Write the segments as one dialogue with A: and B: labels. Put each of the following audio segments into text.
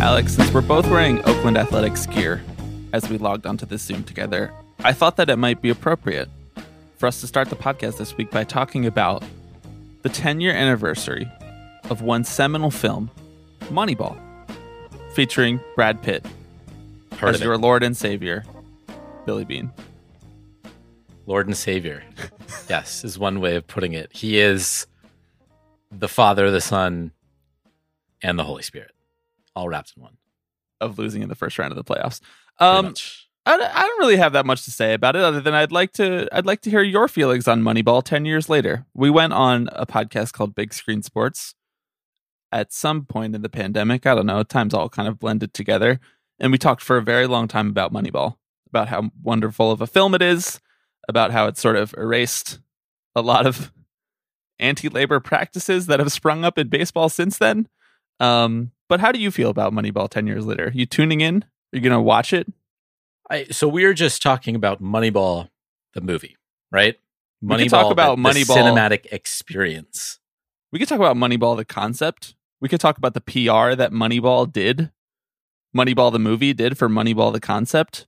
A: Alex, since we're both wearing Oakland Athletics gear as we logged onto this Zoom together, I thought that it might be appropriate for us to start the podcast this week by talking about the 10 year anniversary of one seminal film, Moneyball, featuring Brad Pitt
B: Heard
A: as your
B: it.
A: Lord and Savior, Billy Beane.
B: Lord and Savior. yes, is one way of putting it. He is the Father, the Son, and the Holy Spirit, all wrapped in one.
A: Of losing in the first round of the playoffs. Um. I, don't- I don't really have that much to say about it, other than I'd like to I'd like to hear your feelings on Moneyball ten years later. We went on a podcast called Big Screen Sports at some point in the pandemic. I don't know. Times all kind of blended together, and we talked for a very long time about Moneyball, about how wonderful of a film it is, about how it's sort of erased a lot of anti-labor practices that have sprung up in baseball since then. Um, but how do you feel about Moneyball ten years later? You tuning in? Are you gonna watch it?
B: I, so we're just talking about Moneyball, the movie, right?
A: Moneyball, We could talk about
B: the, the
A: Moneyball.
B: cinematic experience.
A: We could talk about Moneyball the concept. We could talk about the PR that Moneyball did, Moneyball the movie did for Moneyball the concept.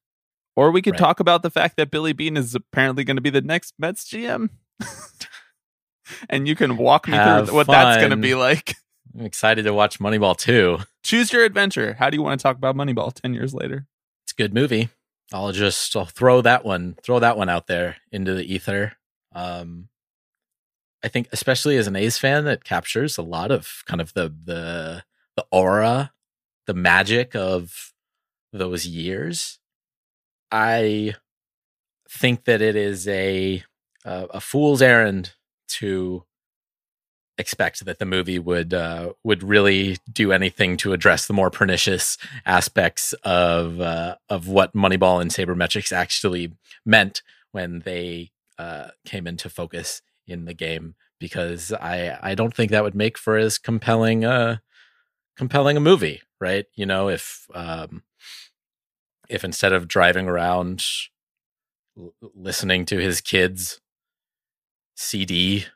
A: Or we could
B: Right.
A: talk about the fact that Billy Beane is apparently going to be the next Mets GM. and you can walk me
B: Have
A: through what that's going to be like.
B: I'm excited to watch Moneyball too.
A: Choose your adventure. How do you want to talk about Moneyball 10 years later?
B: It's a good movie. I'll just I'll throw that one throw that one out there into the ether. Um, I think especially as an A's fan, it captures a lot of kind of the the the aura, the magic of those years. I think that it is a a, a fool's errand to expect that the movie would uh, would really do anything to address the more pernicious aspects of uh, of what Moneyball and sabermetrics actually meant when they uh, came into focus in the game. Because I I don't think that would make for as compelling a compelling a movie, right? You know, if um, if instead of driving around l- listening to his kids CD,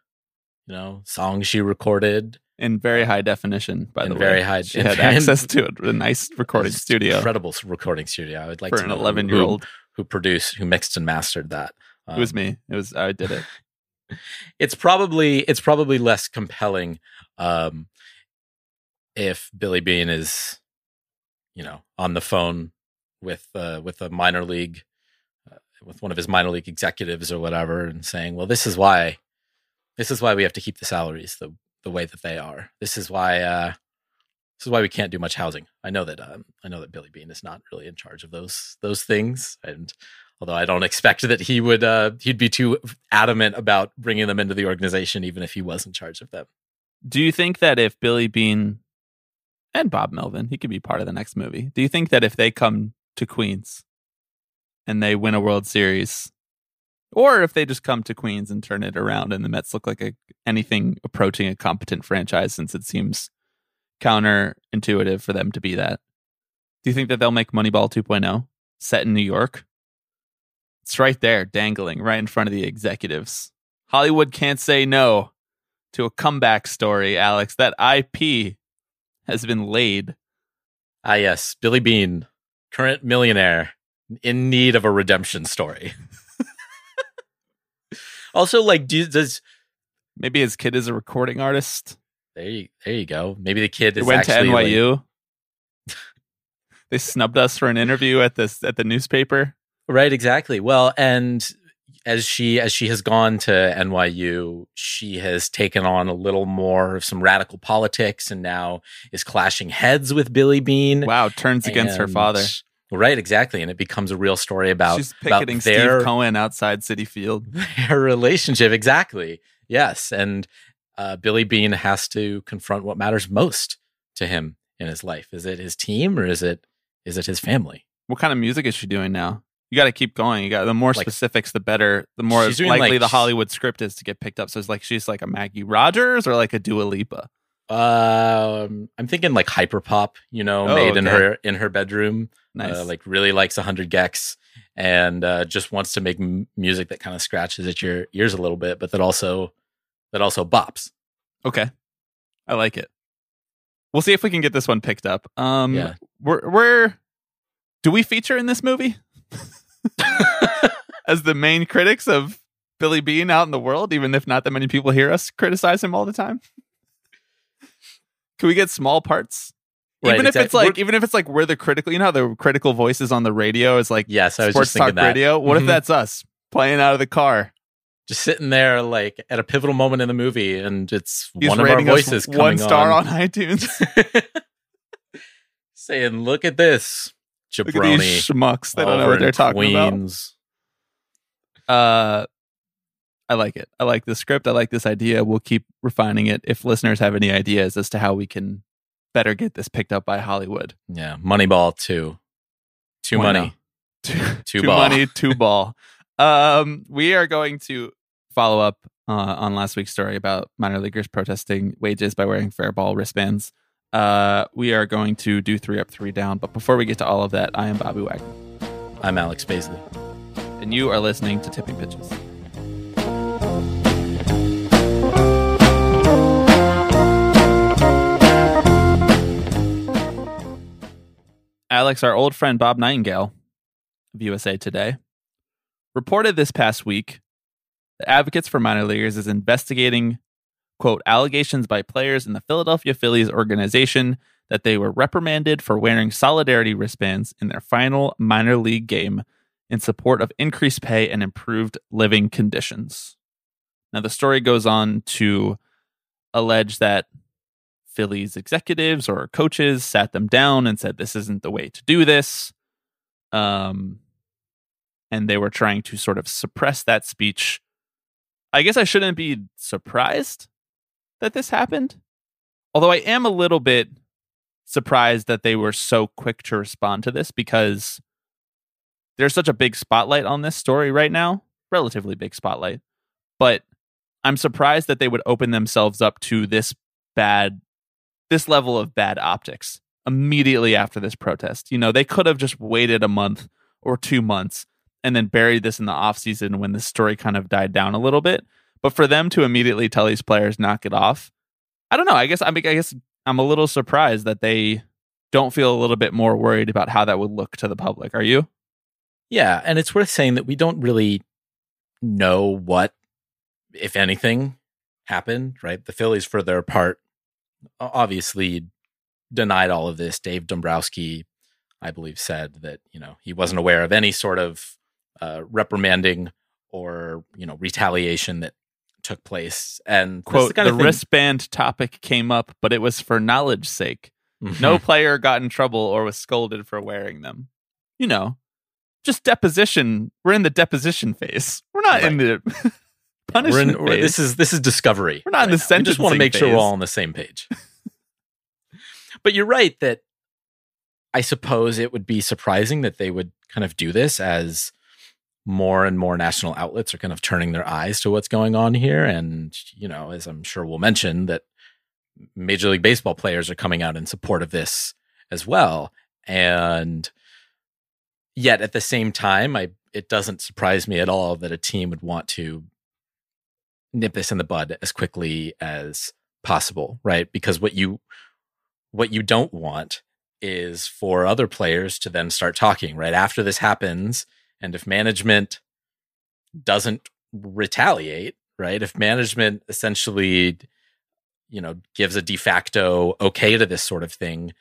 B: you know, songs she recorded
A: In very high definition, by
B: In
A: the way.
B: very high-
A: She had access to a, a nice recording studio
B: incredible recording studio. I would like
A: for
B: to
A: an 11 year old.
B: who, who produced, who mixed and mastered that.
A: It was
B: Um,
A: me. It was, I did it.
B: It's probably it's probably less compelling um, if Billy Beane is, you know, on the phone with uh, with a minor league, uh, with one of his minor league executives or whatever, and saying, "Well, this is why, this is why we have to keep the salaries the the way that they are. This is why." Uh, this is why we can't do much housing. I know that um, I know that Billy Beane is not really in charge of those those things, and although I don't expect that he would uh, he'd be too adamant about bringing them into the organization, even if he was in charge of them.
A: Do you think that if Billy Beane and Bob Melvin, he could be part of the next movie. Do you think that if they come to Queens and they win a World Series, or if they just come to Queens and turn it around and the Mets look like a, anything approaching a competent franchise, since it seems counterintuitive for them to be that, do you think that they'll make Moneyball 2.0 set in New York? It's right there, dangling right in front of the executives. Hollywood can't say no to a comeback story, Alex. That IP has been laid.
B: Ah, yes, Billy Beane, current millionaire, in need of a redemption story. also, like, do, does
A: Maybe his kid is a recording artist.
B: there you there you go? Maybe the kid is
A: went to
B: actually like-
A: NYU. they snubbed us for an interview at this at the newspaper.
B: Right, exactly. Well, and as she as she has gone to NYU, she has taken on a little more of some radical politics and now is clashing heads with Billy Beane.
A: Wow, turns against her father.
B: Right, exactly. And it becomes a real story about,
A: She's
B: about their,
A: Steve Cohen outside Citi Field.
B: their relationship. Exactly. Yes. And uh, Billy Beane has to confront what matters most to him in his life? Is it his team or is it is it his family?
A: What kind of music is she doing now? You got to keep going. You got the more
B: Like-
A: specifics, the better. The more likely
B: like,
A: the Hollywood script is to get picked up. So it's like she's like a Maggie Rogers or like a Dua Lipa.
B: Um, I'm thinking like hyperpop, you know,
A: Oh,
B: made in her in her bedroom.
A: Nice.
B: Uh, like really likes 100 gecs and uh, just wants to make m- music that kind of scratches at your ears a little bit, but that also that also bops.
A: okay, I like it. We'll see if we can get this one picked up. Um,
B: Yeah.
A: we're we're do we feature in this movie as the main critics of Billy Beane out in the world, even if not that many people hear us criticize him all the time? Can we get small parts?
B: Right,
A: even if it's like,
B: we're-
A: even if it's like we're the critical, you know, how the critical voices on the radio is like
B: yes, I was
A: sports
B: just thinking
A: talk
B: that.
A: radio. What
B: Mhm.
A: if that's us playing out of the car?
B: Just sitting there like at a pivotal moment in the movie and it's
A: He's
B: one of our voices
A: one star
B: on,
A: on iTunes.
B: saying, "Look at this
A: Look at these schmucks. They don't know what they're talking
B: Queens.
A: about. Uh, I like it. I like the script. I like this idea. We'll keep refining it. If listeners have any ideas as to how we can better get this picked up by Hollywood,
B: Yeah, Moneyball too. Too
A: Why
B: money.
A: Too,
B: Two
A: too
B: ball.
A: money, two ball. Um, we are going to follow up uh, on last week's story about minor leaguers protesting wages by wearing fair ball wristbands. Uh, we are going to do three up, three down. But before we get to all of that, I am Bobby Wagner,
B: I'm Alex Baisley.
A: and you are listening to Tipping Pitches. Alex, our old friend Bob Nightingale of USA Today, reported this past week that Advocates for Minor Leaguers is investigating, quote, allegations by players in the Philadelphia Phillies organization that they were reprimanded for wearing solidarity wristbands in their final minor league game in support of increased pay and improved living conditions. Now, the story goes on to allege that Phillies executives or coaches sat them down and said, This isn't the way to do this. Um, and they were trying to sort of suppress that speech. I guess I shouldn't be surprised that this happened. Although I am a little bit surprised that they were so quick to respond to this because there's such a big spotlight on this story right now, relatively big spotlight. But I'm surprised that they would open themselves up to this bad this level of bad optics immediately after this protest. You know, they could have just waited a month or 2 months and then buried this in the off season when the story kind of died down a little bit. But for them to immediately tell these players knock it off, I don't know. I guess I mean I guess I'm a little surprised that they don't feel a little bit more worried about how that would look to the public. Are you?
B: Yeah, and it's worth saying that we don't really know what, if anything, happened. Right, the Phillies, for their part, obviously denied all of this. Dave Dombrowski, I believe, said that you know he wasn't aware of any sort of uh, reprimanding or you know retaliation that took place. And
A: Quote,
B: kind
A: the
B: of thing-
A: wristband topic came up, but it was for knowledge sake.
B: Mhm.
A: No player got in trouble or was scolded for wearing them. You know, just deposition. We're in the deposition phase. We're not in the
B: We're in, we're- this is this is discovery.
A: We're not in the
B: now. We just want to
A: sentencing
B: make sure we're all on the same page. but you're right that I suppose it would be surprising that they would kind of do this as more and more national outlets are kind of turning their eyes to what's going on here. And, you know, as I'm sure we'll mention, that Major League Baseball players are coming out in support of this as well. And yet at the same time, I it doesn't surprise me at all that a team would want to nip this in the bud as quickly as possible, right? Because what you what you don't want is for other players to then start talking right after this happens and if management doesn't retaliate, right? If management essentially you know gives a de facto okay to this sort of thing,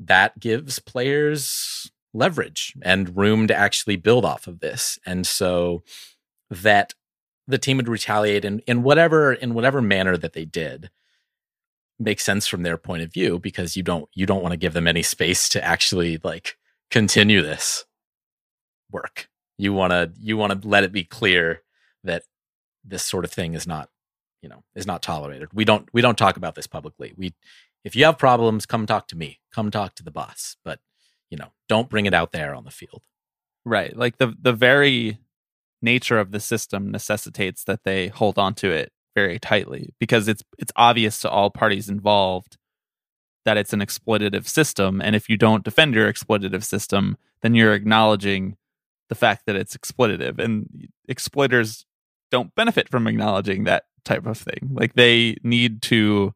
B: that gives players leverage and room to actually build off of this. And so that the team would retaliate in, in whatever in whatever manner that they did makes sense from their point of view because you don't you don't want to give them any space to actually like continue this work. You want to you want to let it be clear that this sort of thing is not you know is not tolerated. We don't we don't talk about this publicly. We if you have problems, come talk to me. Come talk to the boss. But you know, don't bring it out there on the field.
A: Right. Like the the very nature of the system necessitates that they hold on to it very tightly because it's it's obvious to all parties involved that it's an exploitative system. And if you don't defend your exploitative system then you're acknowledging the fact that it's exploitative. And exploiters don't benefit from acknowledging that type of thing. Like they need to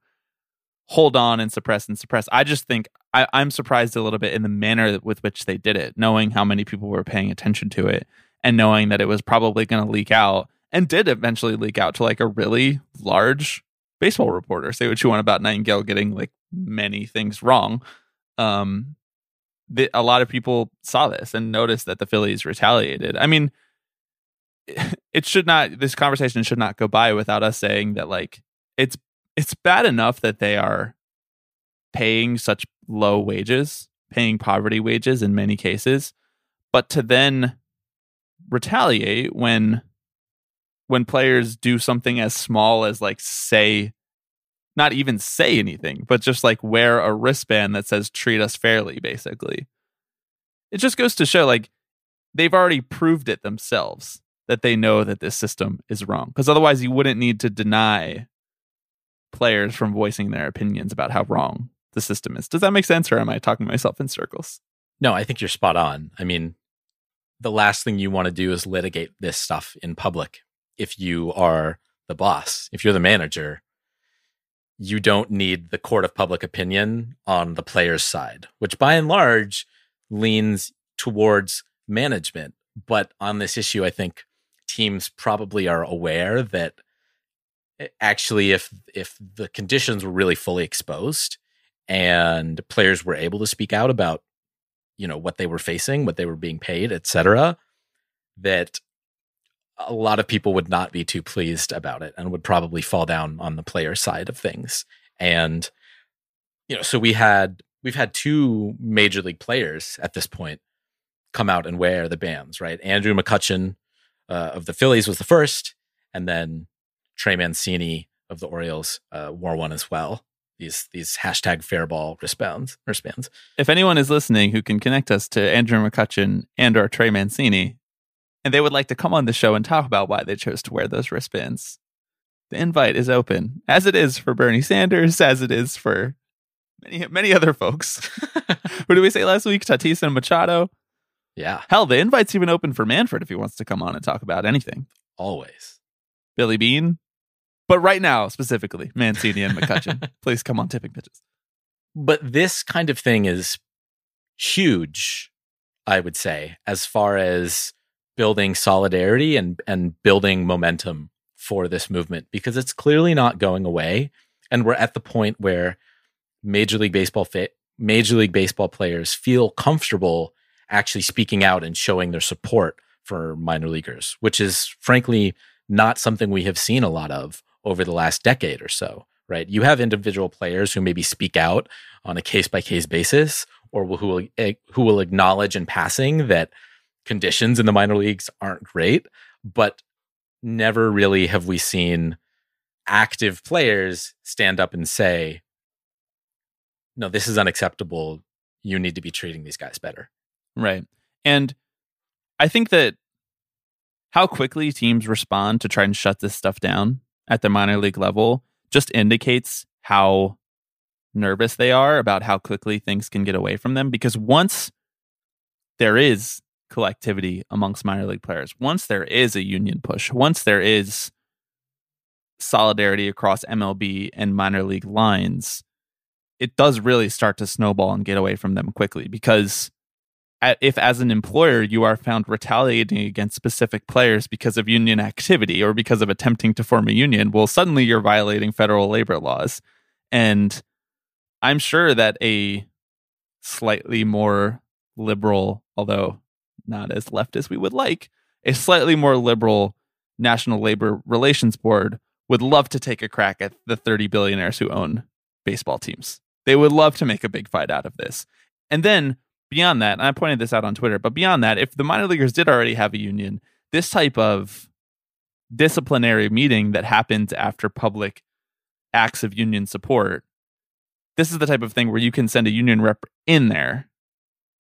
A: hold on and suppress and suppress. I just think I, i'm surprised a little bit in the manner with which they did it knowing how many people were paying attention to it and knowing that it was probably going to leak out and did eventually leak out to like a really large baseball reporter. Say what you want about Nightingale getting like many things wrong. Um, the, a lot of people saw this and noticed that the Phillies retaliated. I mean, it should not. This conversation should not go by without us saying that like it's it's bad enough that they are paying such low wages, paying poverty wages in many cases, but to then retaliate when when players do something as small as like say not even say anything but just like wear a wristband that says treat us fairly basically. It just goes to show like they've already proved it themselves that they know that this system is wrong because otherwise you wouldn't need to deny players from voicing their opinions about how wrong the system is. Does that make sense or am i talking myself in circles?
B: No i think you're spot on. I mean the last thing you want to do is litigate this stuff in public if you are the boss, if you're the manager, you don't need the court of public opinion on the player's side, which by and large leans towards management. But on this issue, I think teams probably are aware that eh, actually if if the conditions were really fully exposed and players were able to speak out about you know what they were facing what they were being paid etc that a lot of people would not be too pleased about it and would probably fall down on the player side of things. And you know, so we had we've had two major league players at this point come out and wear the bands, right? Andrew McCutchen uh, of the Phillies was the first, and then Trey Mancini of the Orioles uh, wore one as well. These these hashtag fairball wristbands wristbands.
A: If anyone is listening who can connect us to Andrew McCutchen and or Trey Mancini, and they would like to come on the show and talk about why they chose to wear those wristbands, the invite is open, as it is for Bernie Sanders, as it is for many many other folks. Who did we say last week? Tatis and Machado.
B: Yeah.
A: Hell, the invite's even open for Manfred if he wants to come on and talk about anything.
B: Always.
A: Billy Beane. But right now, specifically, Mancini and McCutchen. Please come on tipping pitches.
B: But this kind of thing is huge, I would say, as far as building solidarity and and building momentum for this movement because it's clearly not going away and we're at the point where major league baseball fa- major league baseball players feel comfortable actually speaking out and showing their support for minor leaguers which is frankly not something we have seen a lot of over the last decade or so right you have individual players who maybe speak out on a case by case basis or who will eh, who will acknowledge in passing that conditions in the minor leagues aren't great, but never really have we seen active players stand up and say, no, this is unacceptable. You need to be treating these guys better.
A: Right. And I think that how quickly teams respond to try and shut this stuff down at the minor league level just indicates how nervous they are about how quickly things can get away from them. Because once there is collectivity amongst minor league players. Once there is a union push, once there is solidarity across MLB and minor league lines, it does really start to snowball and get away from them quickly because if as an employer you are found retaliating against specific players because of union activity or because of attempting to form a union, well suddenly you're violating federal labor laws. And I'm sure that a slightly more liberal, although not as left as we would like, a slightly more liberal National Labor Relations Board would love to take a crack at the 30 billionaires who own baseball teams. They would love to make a big fight out of this. And then beyond that, and I pointed this out on Twitter, but beyond that, if the minor leaguers did already have a union, this type of disciplinary meeting that happens after public acts of union support, this is the type of thing where you can send a union rep in there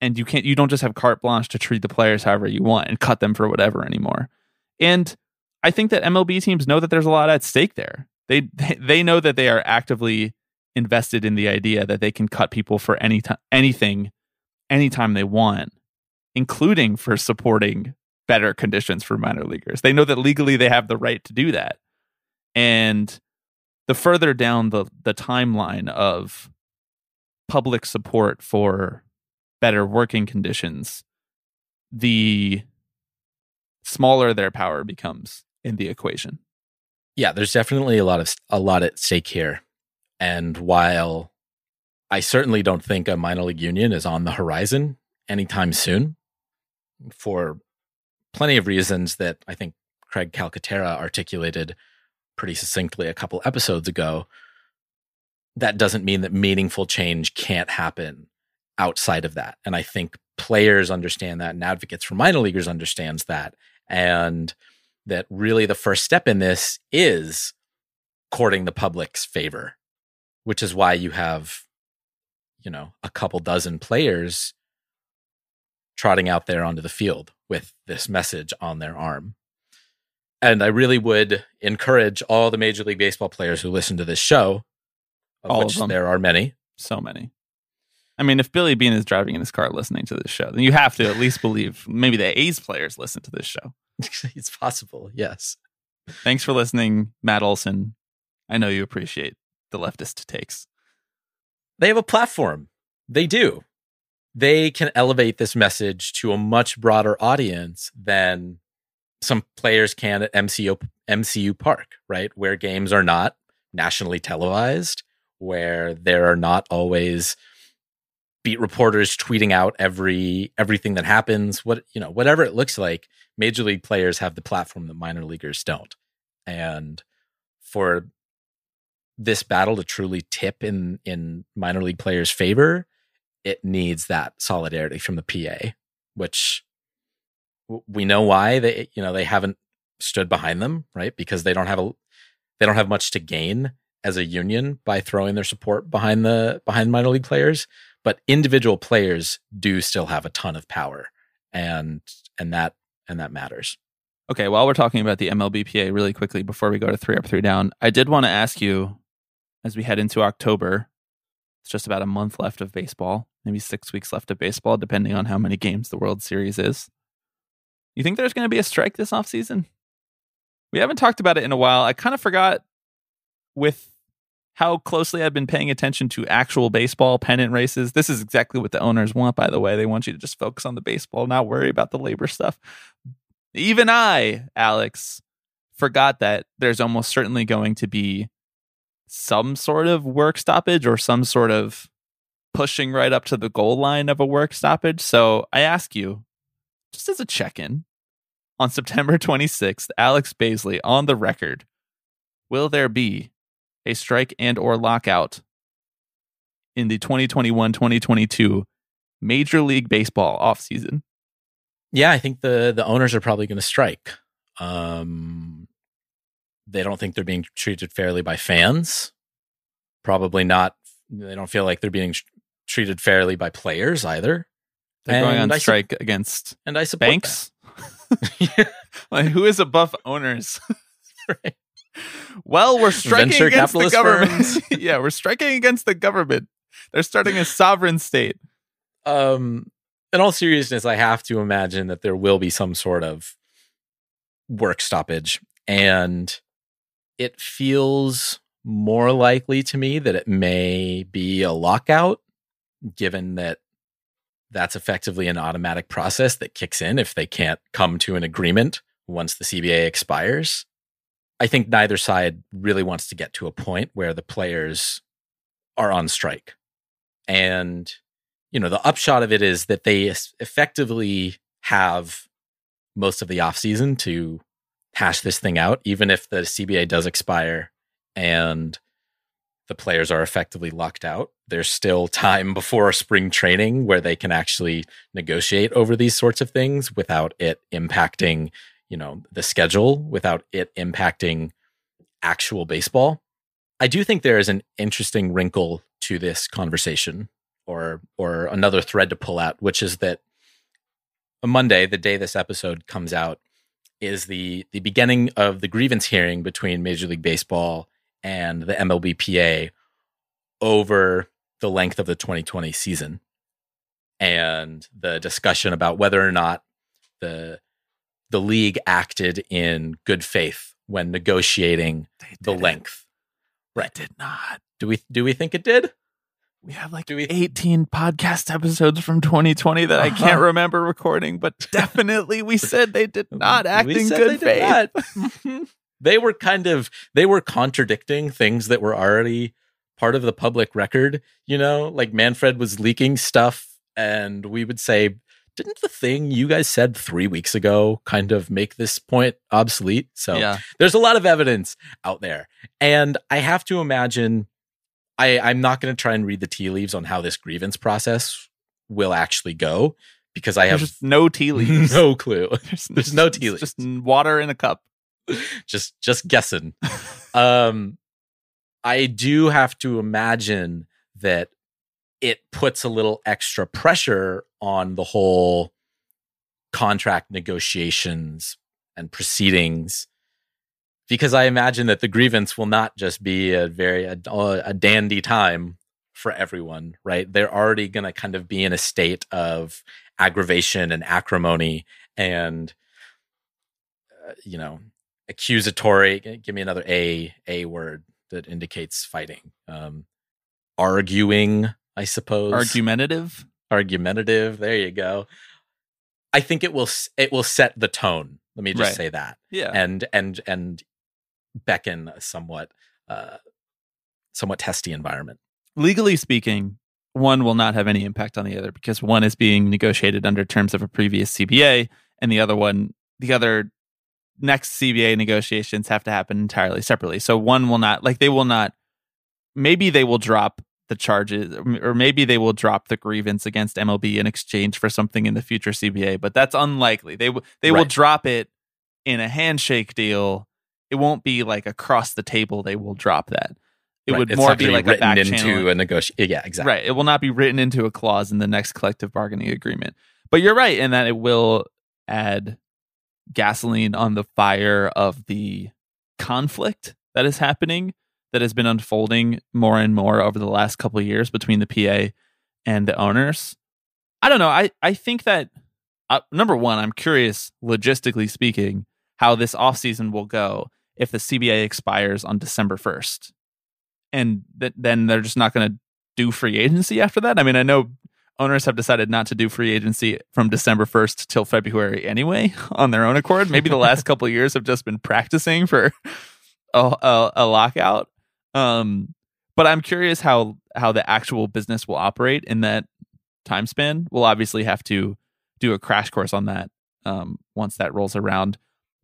A: and you can't you don't just have carte blanche to treat the players however you want and cut them for whatever anymore. And I think that MLB teams know that there's a lot at stake there. They they, know that they are actively invested in the idea that they can cut people for any time anything anytime they want, including for supporting better conditions for minor leaguers. They know that legally they have the right to do that. And the further down the the timeline of public support for better working conditions, the smaller their power becomes in the equation.
B: Yeah, there's definitely a lot of a lot at stake here. And while I certainly don't think a minor league union is on the horizon anytime soon for plenty of reasons that I think Craig Calcaterra articulated pretty succinctly a couple episodes ago. That doesn't mean that meaningful change can't happen outside of that. And I think players understand that and advocates for minor leaguers understands that. And that really the first step in this is courting the public's favor, which is why you have, you know, a couple dozen players trotting out there onto the field with this message on their arm. And I really would encourage all the Major League Baseball players who listen to this show, of
A: All of
B: which
A: them.
B: there are many.
A: So many. I mean, if Billy Beane is driving in his car listening to this show, then you have to at least believe maybe the A's players listen to this show.
B: it's possible, yes.
A: Thanks for listening, Matt Olson. I know you appreciate the leftist takes.
B: They have a platform. They do. They can elevate this message to a much broader audience than some players can at MCU MCU Park, right? Where games are not nationally televised, where there are not always beat reporters tweeting out every everything that happens, what you know, whatever it looks like, major league players have the platform that minor leaguers don't. And for this battle to truly tip in in minor league players' favor, it needs that solidarity from the PA, which we know why they you know they haven't stood behind them, right? Because they don't have a they don't have much to gain as a union by throwing their support behind the behind minor league players, but individual players do still have a ton of power and and that and that matters.
A: Okay, while we're talking about the MLBPA really quickly before we go to three up, three down, I did want to ask you as we head into October, it's just about a month left of baseball, maybe six weeks left of baseball, depending on how many games the World Series is. You think there's going to be a strike this offseason? We haven't talked about it in a while. I kind of forgot with how closely I've been paying attention to actual baseball pennant races. This is exactly what the owners want, by the way. They want you to just focus on the baseball, not worry about the labor stuff. Even I, Alex, forgot that there's almost certainly going to be some sort of work stoppage or some sort of pushing right up to the goal line of a work stoppage. So I ask you, just as a check in, on September 26th, Alex Baisley on the record, will there be a strike and or lockout in the 2021-2022 Major League Baseball offseason?
B: Yeah, I think the the owners are probably going to strike. Um, they don't think they're being treated fairly by fans. Probably not. They don't feel like they're being tr- treated fairly by players either.
A: They're going on
B: I
A: strike against
B: And I support
A: banks. like who is above owners?
B: Right.
A: Well, we're striking
B: Venture
A: against the government. yeah, we're striking against the government. They're starting a sovereign state.
B: um, in all seriousness, I have to imagine that there will be some sort of work stoppage, and it feels more likely to me that it may be a lockout, given that that's effectively an automatic process that kicks in if they can't come to an agreement once the CBA expires. I think neither side really wants to get to a point where the players are on strike. And you know, the upshot of it is that they effectively have most of the offseason to hash this thing out, even if the CBA does expire and the players are effectively locked out. There's still time before spring training where they can actually negotiate over these sorts of things without it impacting, you know, the schedule, without it impacting actual baseball. I do think there is an interesting wrinkle to this conversation or or another thread to pull out, which is that on Monday, the day this episode comes out, is the the beginning of the grievance hearing between Major League Baseball and the MLBPA over the length of the 2020 season and the discussion about whether or not the the league acted in good faith when negotiating the length.
A: Right. did not.
B: Do we do we think it did?
A: We have like
B: we-
A: 18 podcast episodes from 2020 that I can't
B: Uh-huh.
A: remember recording, but definitely we said they did not act
B: We
A: in
B: said
A: good
B: they did
A: faith.
B: not. they were kind of they were contradicting things that were already part of the public record, you know? Like Manfred was leaking stuff and we would say didn't the thing you guys said 3 weeks ago kind of make this point obsolete? So
A: Yeah.
B: there's a lot of evidence out there. And I have to imagine I, I'm not going to try and read the tea leaves on how this grievance process will actually go because I have
A: There's no tea leaves.
B: no clue.
A: There's,
B: there's no tea
A: leaves, Just water in a cup.
B: just just guessing. um I do have to imagine that it puts a little extra pressure on the whole contract negotiations and proceedings because I imagine that the grievance will not just be a very a, a dandy time for everyone, right? They're already going to kind of be in a state of aggravation and acrimony and uh, you know accusatory give me another a a word that indicates fighting um arguing i suppose
A: Argumentative.
B: argumentative there you go i think it will it will set the tone let me just
A: Right.
B: say that
A: Yeah.
B: and and and beckon a somewhat uh somewhat testy environment
A: legally speaking, one will not have any impact on the other because one is being negotiated under terms of a previous CBA, and the other one, the other next CBA negotiations have to happen entirely separately. So one will not, like, they will not, maybe they will drop the charges, or maybe they will drop the grievance against MLB in exchange for something in the future CBA, but that's unlikely. They, w- they will drop it in a handshake deal. It won't be like across the table, they will drop that. It
B: Right.
A: would
B: It's
A: more be like a
B: written
A: back
B: into a negotiation yeah exactly
A: Right. It will not be written into a clause in the next collective bargaining agreement. But you're right in that it will add gasoline on the fire of the conflict that is happening, that has been unfolding more and more over the last couple of years between the PA and the owners. I don't know. I, I think that, uh, number one, I'm curious, logistically speaking, how this offseason will go if the CBA expires on December 1st. And that then they're just not going to do free agency after that? I mean, I know owners have decided not to do free agency from December 1st till February anyway on their own accord. Maybe the last couple years have just been practicing for a, a, a lockout. Um, but I'm curious how how the actual business will operate in that time span. We'll obviously have to do a crash course on that um, once that rolls around.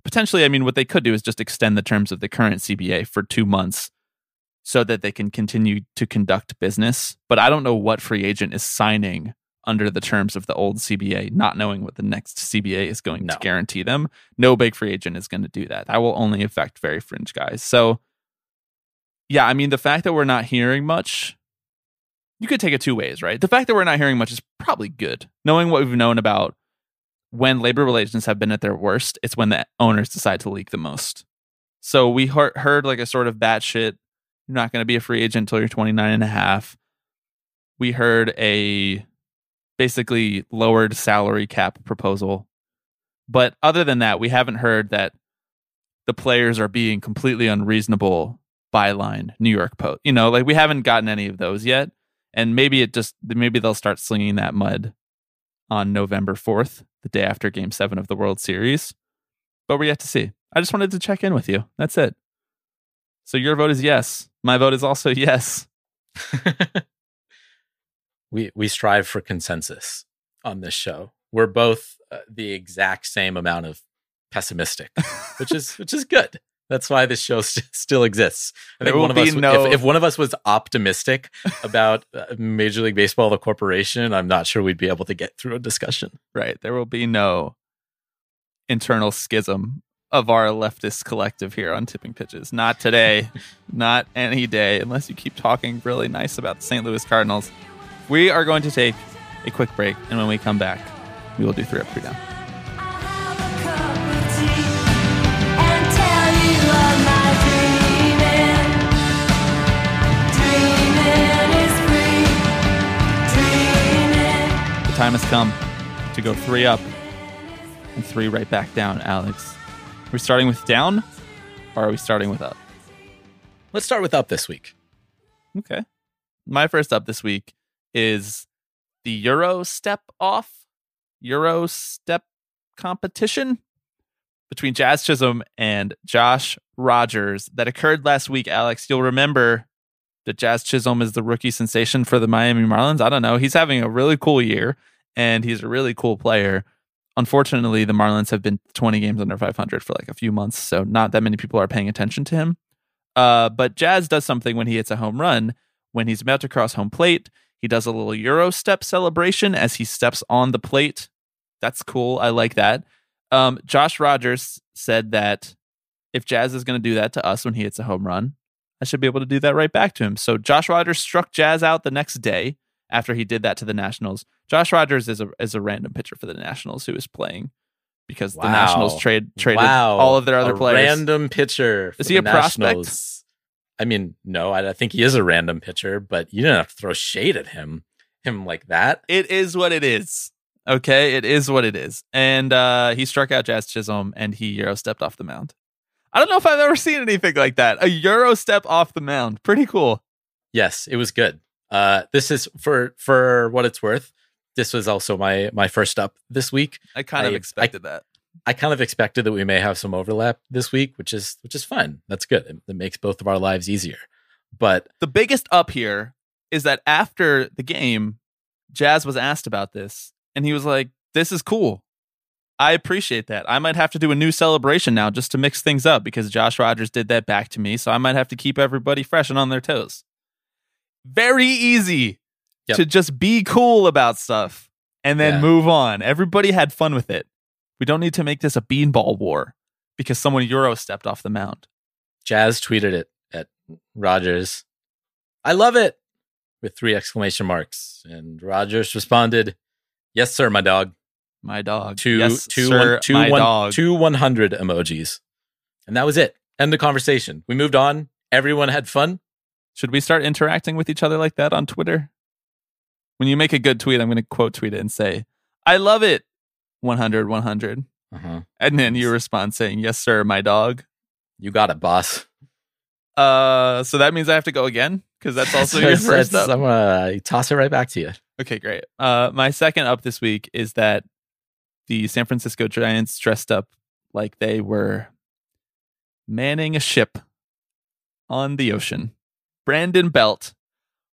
A: Potentially, I mean, what they could do is just extend the terms of the current CBA for two months so that they can continue to conduct business. But I don't know what free agent is signing under the terms of the old CBA, not knowing what the next CBA is going
B: No.
A: to guarantee them. No big free agent is going to do that. That will only affect very fringe guys. So, yeah, I mean, the fact that we're not hearing much, you could take it two ways, right? The fact that we're not hearing much is probably good. Knowing what we've known about when labor relations have been at their worst, it's when the owners decide to leak the most. So we heard, heard like a sort of batshit, you're not going to be a free agent until you're 29 and a half. We heard a basically lowered salary cap proposal. But other than that, we haven't heard that the players are being completely unreasonable byline New York Post. You know, like we haven't gotten any of those yet. And maybe it just maybe they'll start slinging that mud on November 4th, the day after game 7 of the World Series. But we're yet to see. I just wanted to check in with you. That's it. So your vote is yes. My vote is also yes.
B: we we strive for consensus on this show. We're both uh, the exact same amount of pessimistic, which is which is good. That's why this show st- still exists. I
A: There
B: think one of us,
A: no-
B: if, if one of us was optimistic about uh, Major League Baseball, the corporation, I'm not sure we'd be able to get through a discussion.
A: Right. There will be no internal schism of our leftist collective here on tipping pitches. Not today, not any day, unless you keep talking really nice about the St. Louis Cardinals. We are going to take a quick break, and when we come back, we will do three up, three down. Time has come to go three up and three right back down, Alex. Are we starting with down or are we starting with up?
B: Let's start with up this week.
A: Okay. My first up this week is the Euro step off, Euro step competition between Jazz Chisholm and Josh Rogers that occurred last week. Alex, you'll remember that Jazz Chisholm is the rookie sensation for the Miami Marlins. I don't know. He's having a really cool year and he's a really cool player. Unfortunately, the Marlins have been 20 games under 500 for like a few months, so not that many people are paying attention to him. Uh, but Jazz does something when he hits a home run. When he's about to cross home plate, he does a little Euro step celebration as he steps on the plate. That's cool. I like that. Um, Josh Rogers said that if Jazz is going to do that to us when he hits a home run, I should be able to do that right back to him. So Josh Rogers struck Jazz out the next day after he did that to the Nationals. Josh Rogers is a is a random pitcher for the Nationals who is playing because
B: Wow.
A: the Nationals trade traded
B: Wow.
A: all of their other
B: a
A: players.
B: Random pitcher.
A: Is he a prospect?
B: I mean, no, I, I think he is a random pitcher, but you didn't have to throw shade at him, him like that.
A: it is what it is. Okay, it is what it is. And uh, he struck out Jazz Chisholm and he Euro stepped off the mound. I don't know if I've ever seen anything like that. A Euro step off the mound. Pretty cool.
B: Yes, it was good. Uh, this is for for what it's worth. This was also my my first up this week.
A: I kind of
B: I-
A: expected that.
B: I kind of expected that we may have some overlap this week, which is which is fun. That's good. It, it makes both of our lives easier. But
A: The biggest up here is that after the game, Jazz was asked about this and he was like, This is cool. I appreciate that. I might have to do a new celebration now just to mix things up because Josh Rogers did that back to me. So I might have to keep everybody fresh and on their toes. Very easy
B: Yep.
A: to just be cool about stuff and then
B: Yeah.
A: move on. Everybody had fun with it. We don't need to make this a beanball war because someone Euro stepped off the mound.
B: Jazz tweeted it at Rogers. I love it with three exclamation marks. And Rogers responded, Yes, sir, my dog.
A: My dog.
B: Two,
A: yes,
B: two,
A: sir,
B: one- two,
A: my
B: one-
A: dog.
B: two 100 emojis. And that was it. End the conversation. We moved on. Everyone had fun.
A: Should we start interacting with each other like that on Twitter? When you make a good tweet, I'm going to quote tweet it and say, I love it. 100, 100.
B: Uh-huh.
A: And then you respond saying, Yes, sir, my dog.
B: You got it, boss.
A: Uh, so that means I have to go again because that's also your first up.
B: I'm gonna toss it right back to you.
A: Okay, great. Uh, my second up this week is that the San Francisco Giants dressed up like they were manning a ship on the ocean. Brandon Belt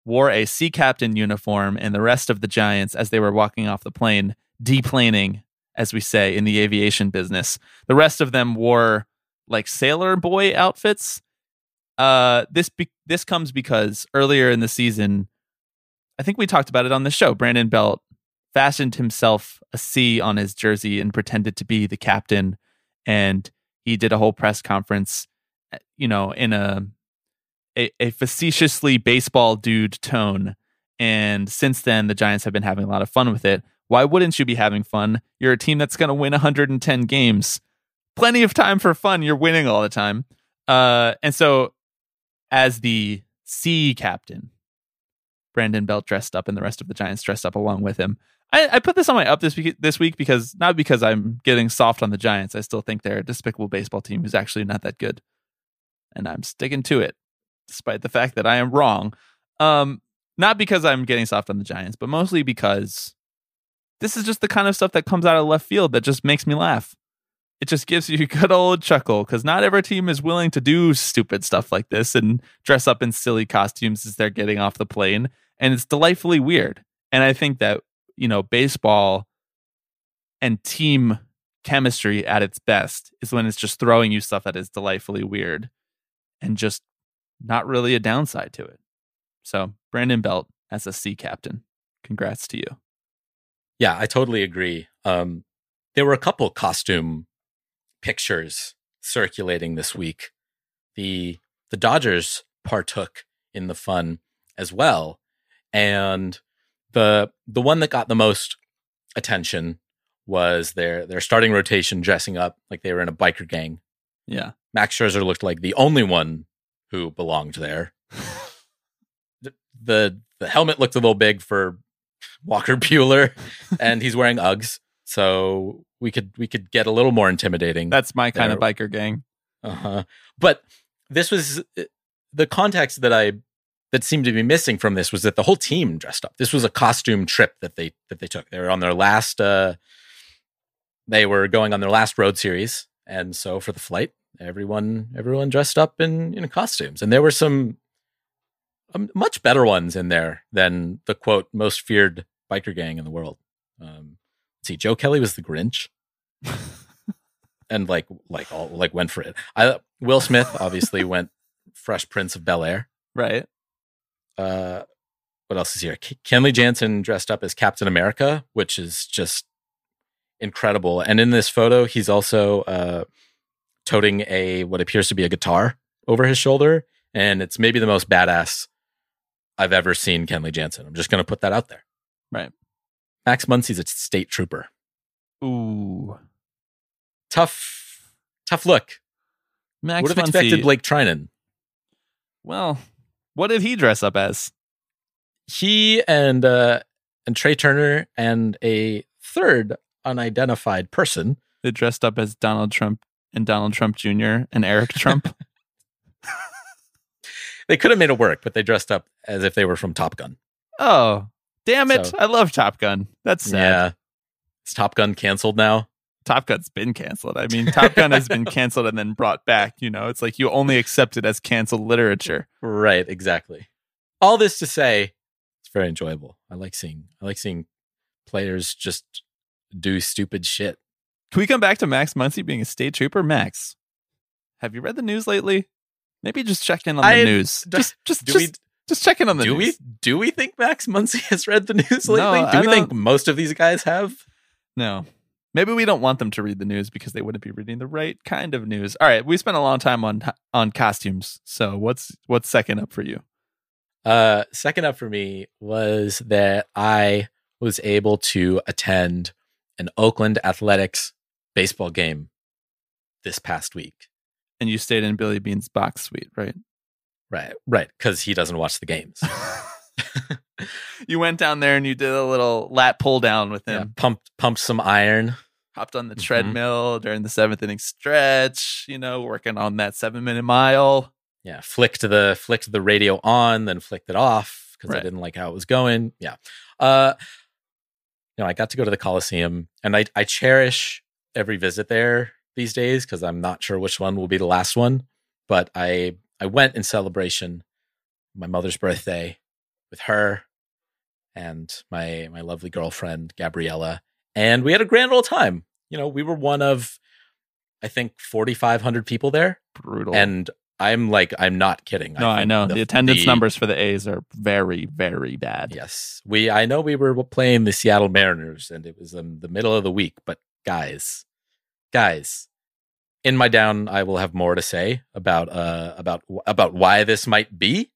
A: wore a sea captain uniform, and the rest of the Giants, as they were walking off the plane, deplaning, as we say in the aviation business, the rest of them wore like sailor boy outfits. Uh, this be- this comes because earlier in the season, I think we talked about it on the show. Brandon Belt fastened himself a C on his jersey and pretended to be the captain, and he did a whole press conference, uh, you know, in a a, a facetiously baseball dude tone. And since then, the Giants have been having a lot of fun with it. Why wouldn't you be having fun? You're a team that's going to win 110 games. Plenty of time for fun. You're winning all the time. Uh, and so, as the C captain, Brandon Belt dressed up and the rest of the Giants dressed up along with him. I, I put this on my up this week, this week because not because I'm getting soft on the Giants. I still think they're a despicable baseball team who's actually not that good, and I'm sticking to it despite the fact that I am wrong. Um, not because I'm getting soft on the Giants, but mostly because this is just the kind of stuff that comes out of left field that just makes me laugh. It just gives you a good old chuckle because not every team is willing to do stupid stuff like this and dress up in silly costumes as they're getting off the plane. And it's delightfully weird. And I think that, you know, baseball and team chemistry at its best is when it's just throwing you stuff that is delightfully weird and just not really a downside to it. So, Brandon Belt as a sea captain, congrats to you.
B: Yeah, I totally agree. Um, there were a couple costume pictures circulating this week. The the Dodgers partook in the fun as well, and the the one that got the most attention was their their starting rotation dressing up like they were in a biker gang.
A: Yeah.
B: Max Scherzer looked like the only one who belonged there. the, the the helmet looked a little big for Walker Buehler, and he's wearing Uggs, so we could we could get a little more intimidating.
A: That's my kind of biker gang.
B: Uh-huh. But this was uh, the context that I that seemed to be missing from this was that the whole team dressed up. This was a costume trip that they that they took. They were on their last uh they were going on their last road series and so for the flight everyone everyone dressed up in in costumes and there were some um, much better ones in there than the quote most feared biker gang in the world. Um let's see Joe Kelly was the Grinch and like like all like went for it. I Will Smith obviously went Fresh Prince of Bel Air.
A: Right.
B: Uh, what else is here? K- Kenley Jansen dressed up as Captain America, which is just incredible. And in this photo, he's also uh, toting a what appears to be a guitar over his shoulder, and it's maybe the most badass I've ever seen Kenley Jansen. I'm just going to put that out there.
A: Right.
B: Max Muncy's a state trooper.
A: Ooh.
B: Tough, tough look.
A: Max
B: Would have
A: Muncy-
B: expected Blake Treinen.
A: Well, what did he dress up as?
B: he and uh and Trea Turner and a third unidentified person.
A: They dressed up as Donald Trump and Donald Trump Jr. and Eric Trump.
B: They could have made it work, but they dressed up as if they were from Top Gun.
A: oh, damn it.
B: So-
A: I love Top Gun. That's sad.
B: Yeah. Is Top Gun canceled now?
A: Top Gun's been canceled. I mean, Top Gun has been canceled and then brought back. You know, it's like you only accept it as canceled literature.
B: Right, exactly. All this to say, it's very enjoyable. I like seeing I like seeing players just do stupid shit.
A: Can we come back to Max Muncy being a state trooper? Max, have you read the news lately? Maybe just check in on the
B: I-
A: news.
B: do-
A: Just, just,
B: do
A: just,
B: we
A: just check in on the
B: do
A: news.
B: we do we think Max Muncy has read the news
A: No,
B: lately?
A: I
B: do we think most of these guys have?
A: No. Maybe we don't want them to read the news because they wouldn't be reading the right kind of news. All right, we spent a long time on on costumes. So what's what's second up for you?
B: Uh, second up for me was that I was able to attend an Oakland Athletics baseball game this past week.
A: And you stayed in Billy Beane's box suite, right?
B: Right, right, because he doesn't watch the games.
A: you went down there and you did a little lat pull down with
B: yeah,
A: him.
B: pumped pumped some iron.
A: Hopped on the
B: Mhm.
A: treadmill during the seventh inning stretch. You know, working on that seven minute mile.
B: Yeah, flicked the flicked the radio on, then flicked it off because I didn't like how it was going. Yeah, uh, you know, I got to go to the Coliseum, and I I cherish every visit there these days because I'm not sure which one will be the last one. But I I went in celebration my mother's birthday with her and my my lovely girlfriend Gabriella, and we had a grand old time. You know, we were one of I think 4,500 people there,
A: Brutal.
B: and I'm like I'm not kidding.
A: no, I,
B: think
A: know the, attendance
B: the-
A: numbers for the A's are very, very bad.
B: Yes, we. I know we were playing the Seattle Mariners, and it was um, the middle of the week. But guys, guys, in my down, I will have more to say about uh about about why this might be.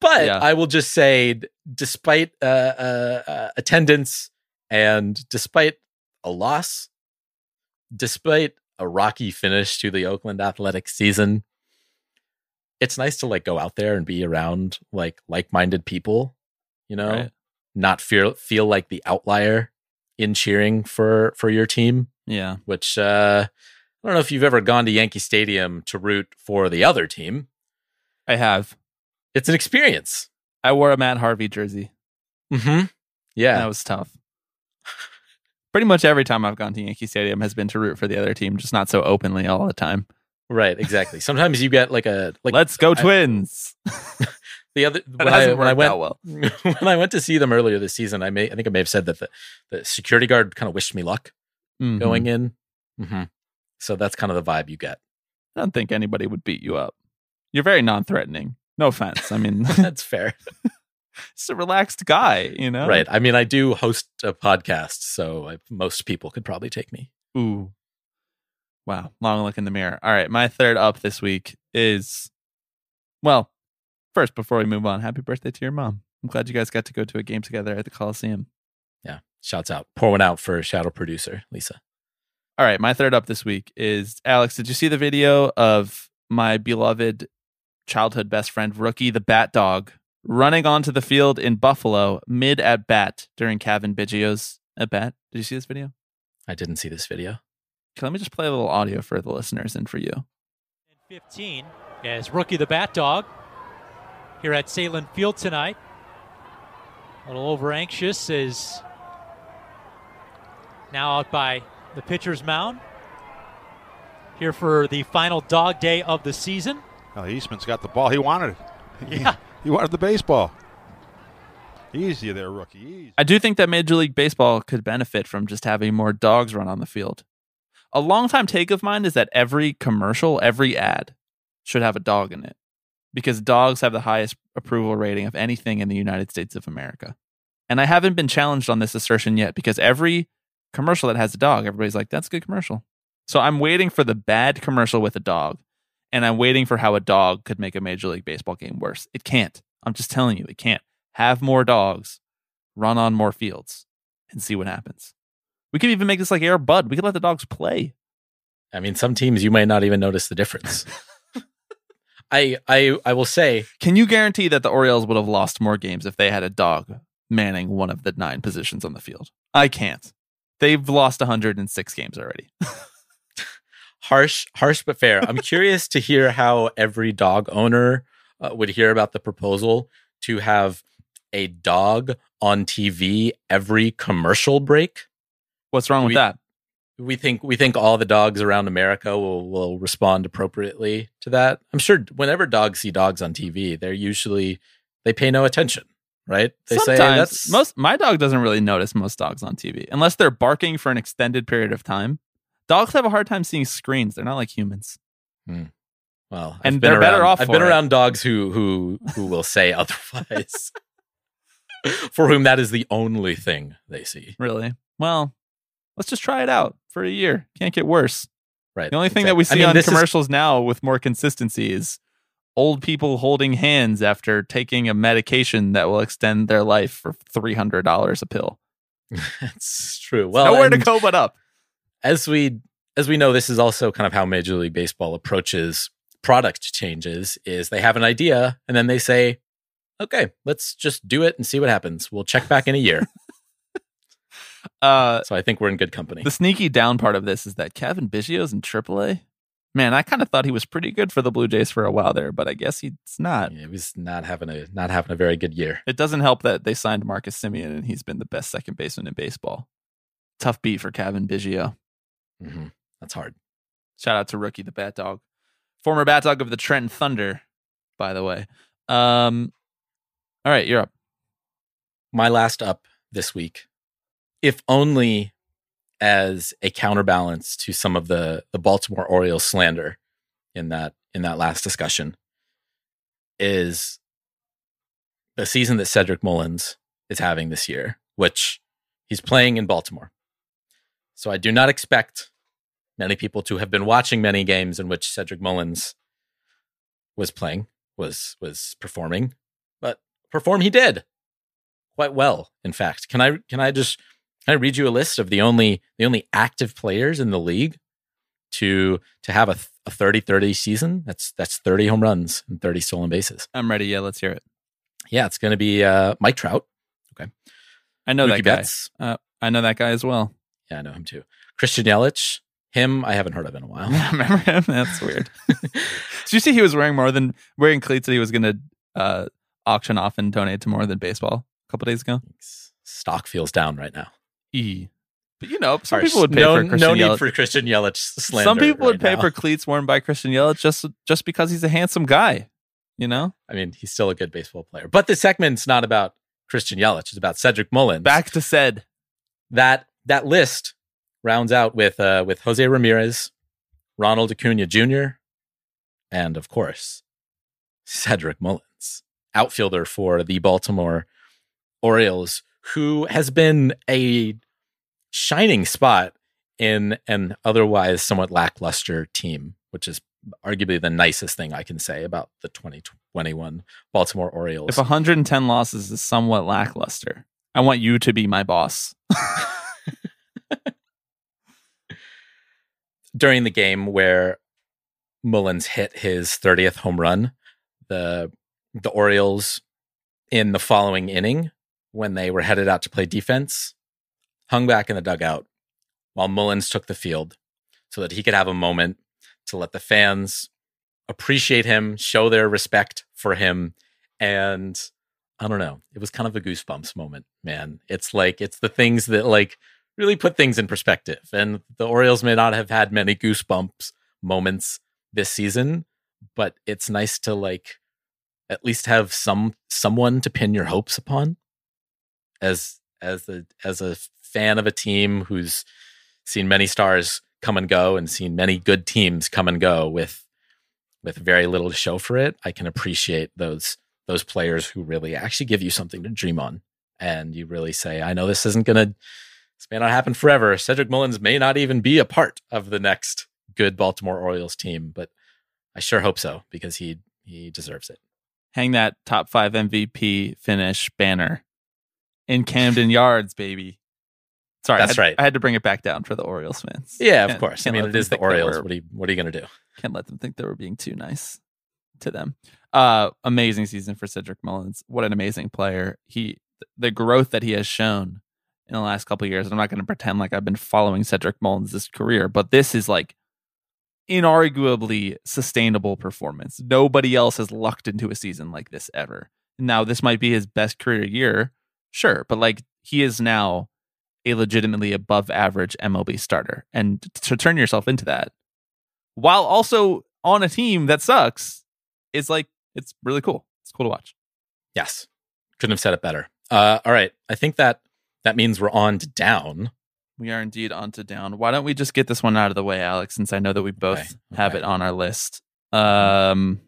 B: But
A: Yeah.
B: I will just say, despite uh, uh, uh, attendance and despite a loss, despite a rocky finish to the Oakland Athletics season, it's nice to like go out there and be around like like-minded people, you know,
A: Right.
B: not feel feel like the outlier in cheering for for your team,
A: Yeah.
B: which uh I don't know if you've ever gone to Yankee Stadium to root for the other team.
A: I have.
B: It's an experience.
A: I wore a Matt Harvey jersey.
B: Mm-hmm. Yeah.
A: That was tough. Pretty much every time I've gone to Yankee Stadium has been to root for the other team, just not so openly all the time.
B: Right, exactly. Sometimes you get like a like
A: Let's go
B: I-
A: Twins.
B: the other when I when I went
A: well.
B: when I went to see them earlier this season, I may I think I may have said that the, the security guard kind of wished me luck
A: Mhm.
B: going in. Mm-hmm. So that's kind of the vibe you get.
A: I don't think anybody would beat you up. You're very non-threatening. No offense. I mean,
B: That's fair,
A: It's a relaxed guy, you know.
B: right? I mean, I do host a podcast, so I, most people could probably take me.
A: Ooh. Wow, long look in the mirror. All right, my third up this week is, well, first before we move on, happy birthday to your mom. I'm glad you guys got to go to a game together at the Coliseum.
B: Yeah, shouts out. Pour one out for shadow producer Lisa.
A: All right, my third up this week is Alex. Did you see the video of my beloved childhood best friend Rookie the Bat Dog running onto the field in Buffalo mid at bat during Cavan Biggio's at bat? Did you see this video?
B: I didn't see this video.
A: Okay, let me just play a little audio for the listeners and for you.
C: 15 as Rookie the Bat Dog here at Sahlen Field tonight. A little over anxious is now out by the pitcher's mound. Here for the final dog day of the season.
D: Well, Eastman's got the ball. He wanted it.
C: Yeah.
D: He wanted the baseball. Easy there, rookie. Easy.
A: I do think that Major League Baseball could benefit from just having more dogs run on the field. A long-time take of mine is that every commercial, every ad should have a dog in it because dogs have the highest approval rating of anything in the United States of America. And I haven't been challenged on this assertion yet because every commercial that has a dog, everybody's like, that's a good commercial. So I'm waiting for the bad commercial with a dog, and I'm waiting for how a dog could make a Major League Baseball game worse. It can't. I'm just telling you, it can't. Have more dogs, run on more fields, and see what happens. We could even make this like Air Bud. We could let the dogs play.
B: I mean, some teams you might not even notice the difference. I I I will say
A: Can you guarantee that the Orioles would have lost more games if they had a dog manning one of the nine positions on the field? I can't. They've lost 106 games already.
B: harsh harsh but fair. I'm curious to hear how every dog owner uh, would hear about the proposal to have a dog on TV every commercial break.
A: What's wrong with that?
B: We think we think all the dogs around America will will respond appropriately to that. I'm sure whenever dogs see dogs on TV, they're usually they pay no attention, right? They say
A: Sometimes
B: that's
A: most my dog doesn't really notice most dogs on TV unless they're barking for an extended period of time. Dogs have a hard time seeing screens. They're not like humans. Hmm.
B: well, I've
A: and
B: been
A: they're better
B: around-
A: off
B: I've been
A: it.
B: around dogs who who who will say otherwise. for whom that is the only thing they see.
A: Really? Well, let's just try it out for a year. Can't get worse.
B: Right.
A: The only thing that we see.
B: I mean,
A: on
B: this is-
A: commercials now with more consistency is old people holding hands after taking a medication that will extend their life for three hundred dollars a pill.
B: That's true. Well,
A: Nowhere to
B: and
A: go but up.
B: As we as we know, this is also kind of how Major League Baseball approaches product changes. Is they have an idea and then they say, "Okay, let's just do it and see what happens. We'll check back in a year."
A: Uh,
B: so I think we're in good company.
A: the sneaky down part of this is that Cavan Biggio's in AAA. Man, I kind of thought he was pretty good for the Blue Jays for a while there, but I guess he's not.
B: Yeah, he was not having a not having a very good year.
A: It doesn't help that they signed Marcus Semien and he's been the best second baseman in baseball. Tough beat for Kevin Biggio.
B: Hmm That's hard.
A: Shout out to rookie the Bat Dog, former Bat Dog of the Trenton Thunder, by the way. Um, all right, you're up.
B: my last up this week, if only as a counterbalance to some of the the Baltimore Orioles slander in that in that last discussion, is the season that Cedric Mullins is having this year, which he's playing in Baltimore. So I do not expect many people to have been watching many games in which Cedric Mullins was playing, was was performing, but perform he did quite well. In fact, can I can I just can I read you a list of the only the only active players in the league to to have a, a 30-30 season? That's that's 30 home runs and 30 stolen bases.
A: I'm ready. Yeah, let's hear it.
B: Yeah, it's going to be uh, Mike Trout. Okay.
A: I know
B: Mookie
A: that guy.
B: Betts.
A: Uh, I know that guy as well.
B: Yeah, I know him too. Christian Yelich. Him, I haven't heard of in a while.
A: I Remember him? That's weird. Did you see he was wearing more than wearing cleats that he was going to uh, auction off and donate to more than baseball a couple days ago?
B: Stock feels down right now.
A: E. But you know, some
B: Harsh.
A: people would pay
B: no,
A: for Christian
B: no need
A: Yelich.
B: for Christian Yelich slander.
A: some people would pay
B: now.
A: for cleats worn by Christian Yelich just just because he's a handsome guy. You know,
B: I mean, he's still a good baseball player. But the segment's not about Christian Yelich. It's about Cedric Mullins.
A: back to said.
B: that that list rounds out with uh, with Jose Ramirez, Ronald Acuna Jr., and of course Cedric Mullins, outfielder for the Baltimore Orioles, who has been a shining spot in an otherwise somewhat lackluster team, which is arguably the nicest thing I can say about the 2021 Baltimore Orioles.
A: If 110 losses is somewhat lackluster, I want you to be my boss.
B: During the game where Mullins hit his 30th home run, the the Orioles in the following inning when they were headed out to play defense hung back in the dugout while Mullins took the field so that he could have a moment to let the fans appreciate him, show their respect for him. And I don't know, it was kind of a goosebumps moment, man. It's like, it's the things that like really put things in perspective. And the Orioles may not have had many goosebumps moments this season, but it's nice to like at least have some someone to pin your hopes upon as as a as a fan of a team who's seen many stars come and go and seen many good teams come and go with with very little to show for it i can appreciate those those players who really actually give you something to dream on and you really say i know this isn't going to this may not happen forever cedric mullins may not even be a part of the next good baltimore orioles team but i sure hope so because he he deserves it
A: Hang that top five MVP finish banner in Camden Yards, baby. Sorry,
B: That's
A: I had,
B: right.
A: I had to bring it back down for the Orioles fans.
B: yeah of
A: Can't-
B: course i mean it is the orioles
A: we're-
B: what are you what are you going to do
A: Can't let them think they were being too nice to them. Uh, amazing season for Cedric Mullins. What an amazing player. He the growth that he has shown in the last couple years. I'm not going to pretend like I've been following Cedric Mullins' career, but this is like inarguably sustainable performance. Nobody else has lucked into a season like this ever. Now, this might be his best career year, sure, but like he is now a legitimately above average MLB starter. And to turn yourself into that while also on a team that sucks is like, it's really cool. It's cool to watch.
B: Yes. Couldn't have said it better. Uh, all right. I think that that means we're on to down.
A: We are indeed on to down. Why don't we just get this one out of the way, Alex, since I know that we both
B: Okay,
A: have it on our list. Um,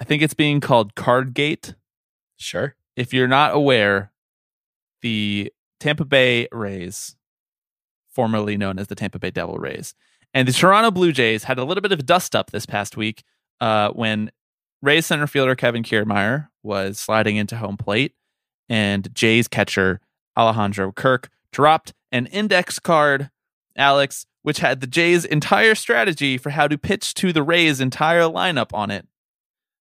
A: I think it's being called Cardgate.
B: Sure.
A: If you're not aware, the Tampa Bay Rays, formerly known as the Tampa Bay Devil Rays, and the Toronto Blue Jays had a little bit of a dust up this past week uh, when Rays center fielder Kevin Kiermaier was sliding into home plate, and Jays catcher Alejandro Kirk dropped an index card, Alex, which had the Jays' entire strategy for how to pitch to the Rays' entire lineup on it.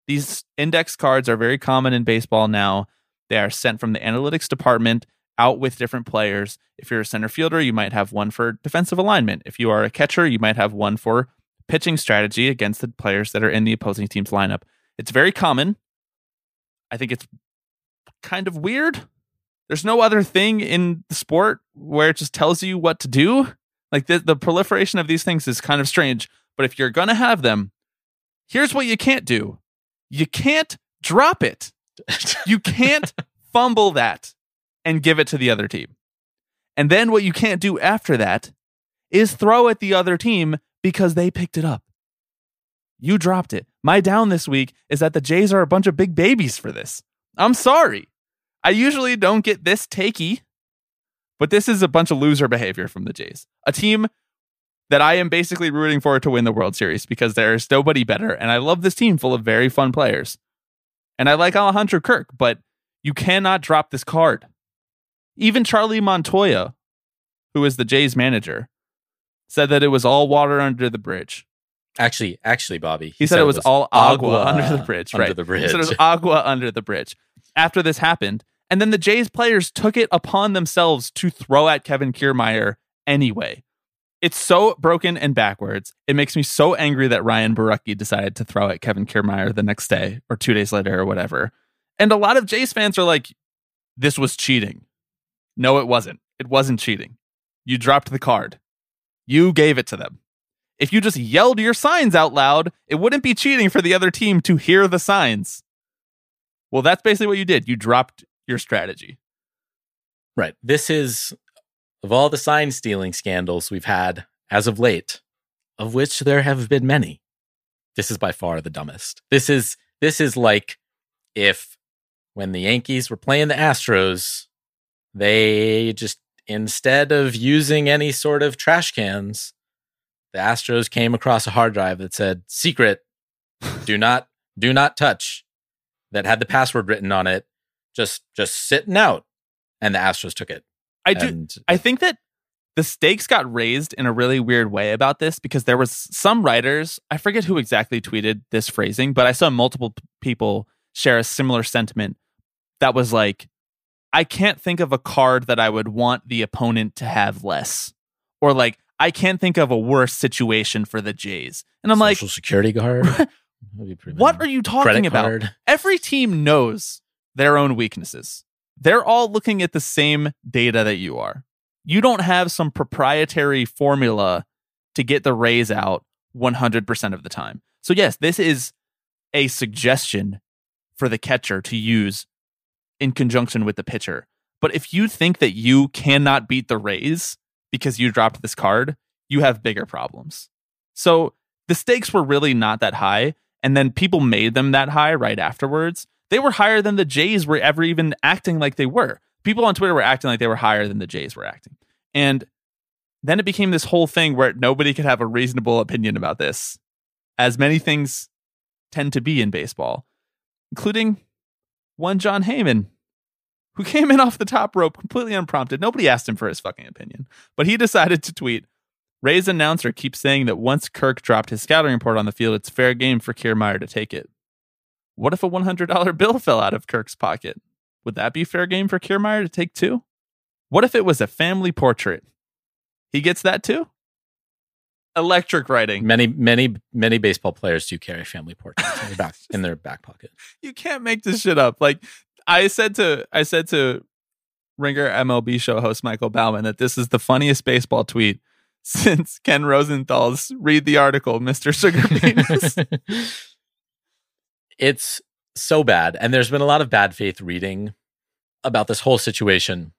A: These index cards are very common in baseball now. They are sent from the analytics department out with different players. If you're a center fielder, you might have one for defensive alignment. If you are a catcher, you might have one for pitching strategy against the players that are in the opposing team's lineup. It's very common. I think it's kind of weird. There's no other thing in the sport where it just tells you what to do. Like the, the proliferation of these things is kind of strange. But if you're going to have them, here's what you can't do you can't drop it. You can't fumble that and give it to the other team. And then what you can't do after that is throw at the other team because they picked it up. You dropped it. My down this week is that the Jays are a bunch of big babies for this. I'm sorry. I usually don't get this takey, but this is a bunch of loser behavior from the Jays. A team that I am basically rooting for to win the World Series because there's nobody better. And I love this team full of very fun players. And I like Alejandro Kirk, but you cannot drop this card. Even Charlie Montoyo, who is the Jays manager, said that it was all water under the bridge.
B: Actually, actually, Bobby.
A: He, said, it was, all agua, under the bridge,
B: Under
A: right?
B: the
A: He
B: bridge.
A: said it was agua under the bridge. After this happened, and then the Jays players took it upon themselves to throw at Kevin Kiermaier anyway. It's so broken and backwards. It makes me so angry that Ryan Borucki decided to throw at Kevin Kiermaier the next day or two days later or whatever. And a lot of Jays fans are like, this was cheating. No, it wasn't. It wasn't cheating. You dropped the card. You gave it to them. If you just yelled your signs out loud, it wouldn't be cheating for the other team to hear the signs. Well, that's basically what you did. You dropped your strategy.
B: Right. This is of all the sign stealing scandals we've had as of late, of which there have been many. This is by far the dumbest. This is this is like if when the Yankees were playing the Astros, they just instead of using any sort of trash cans, the Astros came across a hard drive that said secret, do not do not touch that had the password written on it, just just sitting out. And the Astros took it.
A: I do.
B: And
A: I think that the stakes got raised in a really weird way about this because there was some writers, I forget who exactly tweeted this phrasing, but I saw multiple p- people share a similar sentiment that was like, I can't think of a card that I would want the opponent to have less. Or like, I can't think of a worse situation for the Jays. And I'm like,
B: social security guard. That'd be pretty
A: what are you talking about? Every team knows their own weaknesses. They're all looking at the same data that you are. You don't have some proprietary formula to get the Rays out 100% of the time. So, yes, this is a suggestion for the catcher to use in conjunction with the pitcher. But if you think that you cannot beat the Rays because you dropped this card, you have bigger problems. So the stakes were really not that high. And then people made them that high right afterwards. They were higher than the Jays were ever even acting like they were. People on Twitter were acting like they were higher than the Jays were acting. And then it became this whole thing where nobody could have a reasonable opinion about this, as many things tend to be in baseball, including one Jon Heyman, who came in off the top rope completely unprompted. Nobody asked him for his fucking opinion, but he decided to tweet Ray's announcer keeps saying that once Kirk dropped his scouting report on the field, it's fair game for Kiermaier to take it. What if a $100 bill fell out of Kirk's pocket? Would that be fair game for Kiermaier to take too? What if it was a family portrait? He gets that too? Electric writing.
B: Many, many, many baseball players do carry family portraits in their back in their back pocket.
A: you can't make this shit up. Like I said to I said to Ringer MLB show host Michael Baumann that this is the funniest baseball tweet since Ken Rosenthal's read the article, Mr. Sugar Penis.
B: It's so bad, and there's been a lot of bad faith reading about this whole situation,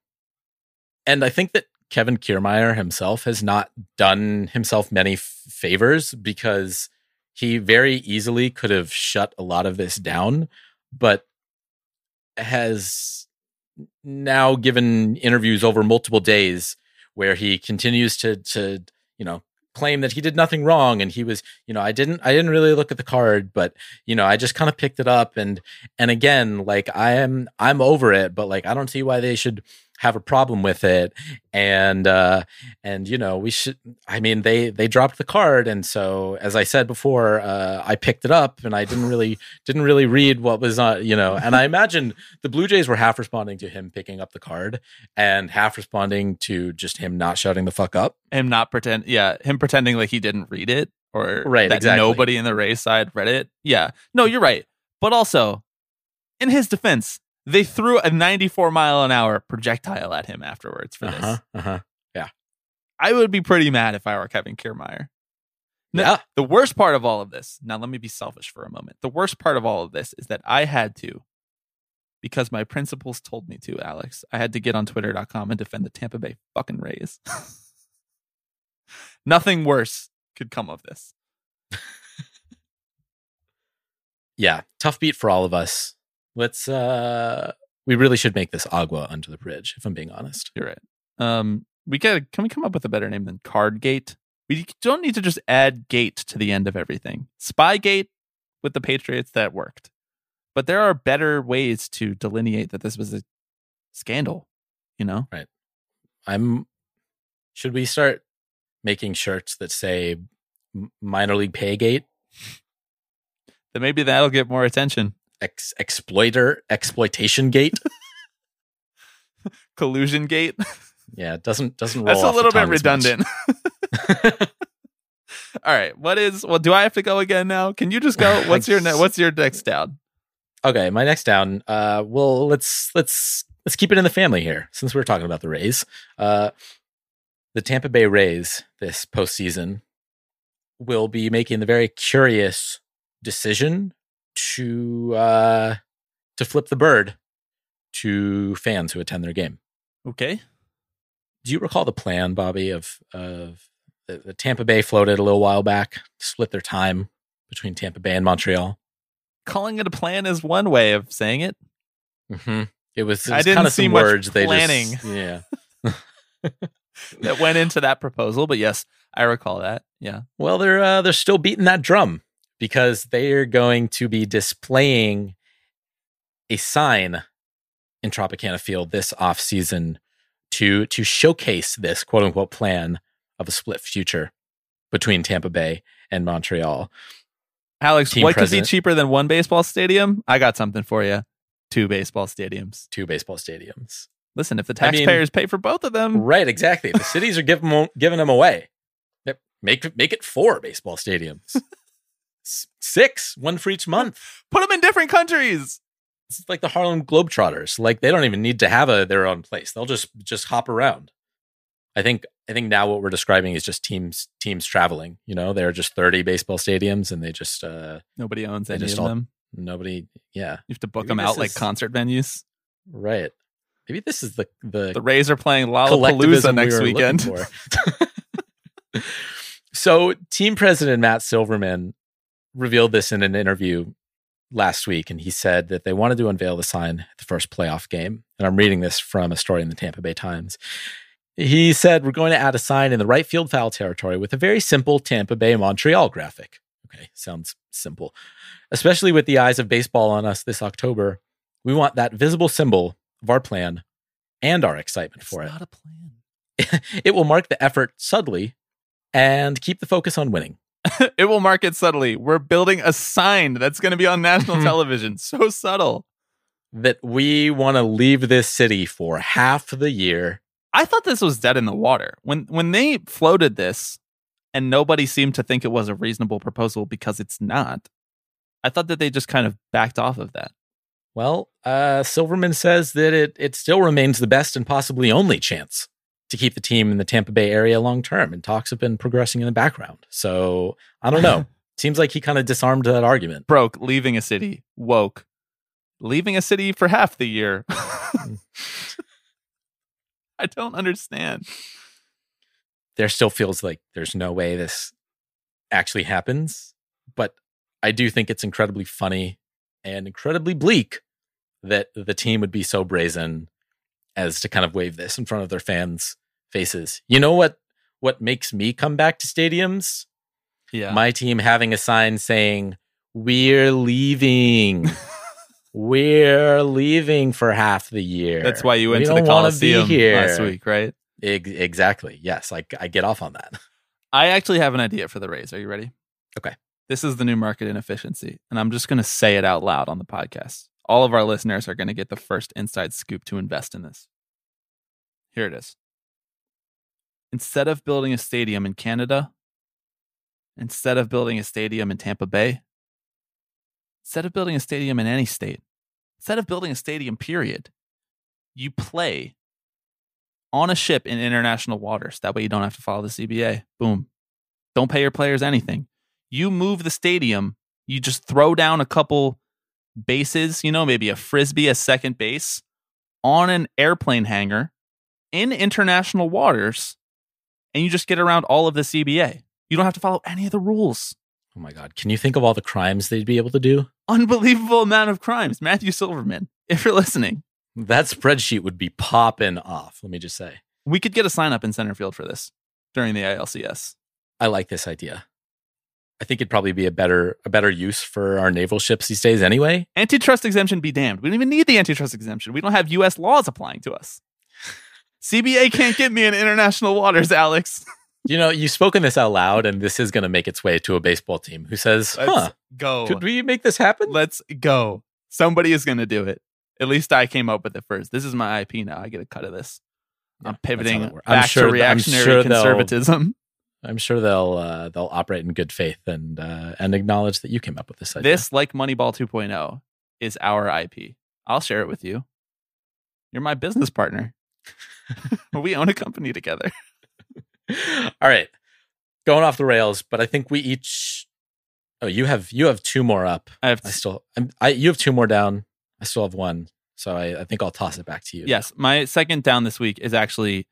B: and I think that Kevin Kiermaier himself has not done himself many f- favors because he very easily could have shut a lot of this down, but has now given interviews over multiple days where he continues to to you know claim that he did nothing wrong and he was you know I didn't I didn't really look at the card but you know I just kind of picked it up and and again like I am I'm over it but like I don't see why they should have a problem with it and uh and you know we should i mean they they dropped the card and so as i said before uh i picked it up and i didn't really didn't really read what was on you know and i imagine the blue jays were half responding to him picking up the card and half responding to just him not shutting the fuck up
A: him not pretend yeah, him pretending like he didn't read it or
B: Right,
A: that
B: exactly.
A: nobody in the race side read it. Yeah. No, you're right. But also, in his defense, they threw a 94 mile an hour projectile at him afterwards for this.
B: uh-huh uh-huh
A: I would be pretty mad if I were Kevin Kiermaier. No,
B: Yeah.
A: The worst part of all of this, now let me be selfish for a moment. The worst part of all of this is that I had to, because my principals told me to, Alex, I had to get on twitter.com and defend the Tampa Bay fucking Rays. Nothing worse could come of this.
B: yeah tough beat for all of us let's uh we really should make this agua under the bridge if i'm being honest
A: You're right. Um, we got can we come up with a better name than Cardgate? We don't need to just add gate to the end of everything. Spygate with the Patriots that worked, but there are better ways to delineate that this was a scandal. You know, Right.
B: i'm should we start making shirts that say minor league paygate
A: that maybe that'll get more attention.
B: Ex- exploiter exploitation gate
A: Collusion gate.
B: yeah it doesn't doesn't roll
A: That's a little bit
B: tongue as much.
A: redundant. All right, what is? Well, do I have to go again now? Can you just go? What's your ne- what's your next down?
B: okay my next down uh well let's let's let's keep it in the family here since we're talking about the rays uh the tampa bay rays this postseason will be making the very curious decision to uh to flip the bird to fans who attend their game
A: Okay.
B: do you recall the plan bobby of of the, the tampa bay floated a little while back split their time between tampa bay and montreal
A: Calling it a plan is one way of saying it.
B: Mm-hmm. It was, it
A: I didn't
B: kind of
A: see
B: some
A: much
B: words they
A: planning.
B: just yeah.
A: that went into that proposal. But yes, I recall that. Yeah.
B: Well, they're uh, they're still beating that drum because they are going to be displaying a sign in Tropicana Field this off season to to showcase this quote unquote plan of a split future between Tampa Bay and Montreal.
A: Alex,
B: Team
A: what
B: president.
A: could be cheaper than one baseball stadium? I got something for you. Two baseball stadiums.
B: Two baseball stadiums.
A: Listen, if the
B: I mean-
A: taxpayers pay for both of them,
B: Right, exactly. The cities are giving them, giving them away. Yep. Make make it four baseball stadiums. Six, one for each month.
A: put them in different countries.
B: It's like the Harlem Globetrotters. Like they don't even need to have a their own place. They'll just just hop around. I think I think now what we're describing is just teams teams traveling. You know, there are just 30 baseball stadiums and they just uh
A: Nobody owns any
B: just
A: of
B: all-
A: them.
B: nobody yeah,
A: You have to book
B: Maybe
A: them out like concert venues.
B: right. Maybe this is the the
A: The Rays are playing Lollapalooza
B: collectivism we
A: next weekend.
B: so, team president Matt Silverman revealed this in an interview last week, and he said that they wanted to unveil the sign at the first playoff game. And I'm reading this from a story in the Tampa Bay Times. He said, We're going to add a sign in the right field foul territory with a very simple Tampa Bay Montreal graphic. Okay, sounds simple. Especially with the eyes of baseball on us this October, we want that visible symbol of our plan and our excitement for it
A: not a plan.
B: it will mark the effort subtly and keep the focus on winning.
A: it will mark it subtly. We're building a sign that's going to be on national television. So subtle.
B: That we want to leave this city for half the year.
A: I thought this was dead in the water. When when they floated this and nobody seemed to think it was a reasonable proposal because it's not. I thought that they just kind of backed off of that.
B: Well, uh, Silverman says that it it still remains the best and possibly only chance to keep the team in the Tampa Bay area long term, and talks have been progressing in the background. So I don't know. Seems like he kind of disarmed that argument.
A: Broke, leaving a city, woke, leaving a city for half the year. I don't understand.
B: there still feels like there's no way this actually happens. But I do think it's incredibly funny and incredibly bleak that the team would be so brazen as to kind of wave this in front of their fans' faces. You know what what makes me come back to stadiums?
A: Yeah.
B: My team having a sign saying, We're leaving. We're leaving for half the year.
A: That's why you went
B: We
A: to the
B: don't wanna be
A: Coliseum last week, right?
B: Ex- exactly. Yes, Like I get off on that.
A: I actually have an idea for the Rays. Are you ready?
B: Okay.
A: This is the new market inefficiency, and I'm just going to say it out loud on the podcast. All of our listeners are going to get the first inside scoop to invest in this. Here it is. Instead of building a stadium in Canada, instead of building a stadium in Tampa Bay, instead of building a stadium in any state, instead of building a stadium, period, you play on a ship in international waters. That way you don't have to follow the CBA. Boom. Don't pay your players anything. You move the stadium, you just throw down a couple bases, you know, maybe a frisbee, a second base on an airplane hangar in international waters, and you just get around all of the CBA. You don't have to follow any of the rules.
B: Oh my God. Can you think of all the crimes they'd be able to do?
A: Unbelievable amount of crimes. Matthew Silverman, if you're listening,
B: That spreadsheet would be popping off, let me just say.
A: we could get a sign up in center field for this during the ALCS.
B: I like this idea. I think it'd probably be a better a better use for our naval ships these days anyway.
A: Antitrust exemption be damned. We don't even need the antitrust exemption. We don't have US laws applying to us. CBA can't get me in international waters, Alex.
B: You know, you've spoken this out loud, and this is going to make its way to a baseball team who says, huh,
A: go.
B: could we make this happen?
A: Let's go. Somebody is going to do it. At least I came up with it first. This is my IP now. I get a cut of this. I'm pivoting
B: that's how it works. I'm
A: back
B: sure-
A: to reactionary
B: sure
A: conservatism.
B: I'm sure they'll uh, they'll operate in good faith and uh, and acknowledge that you came up with this idea.
A: This, like Moneyball 2.0, is our IP. I'll share it with you. You're my business partner. we own a company together.
B: All right, going off the rails, but I think we each. Oh, you have you have two more up.
A: I have
B: I still, I'm, I you have two more down. I still have one, so I, I think I'll toss it back to you.
A: Yes, my second down this week is actually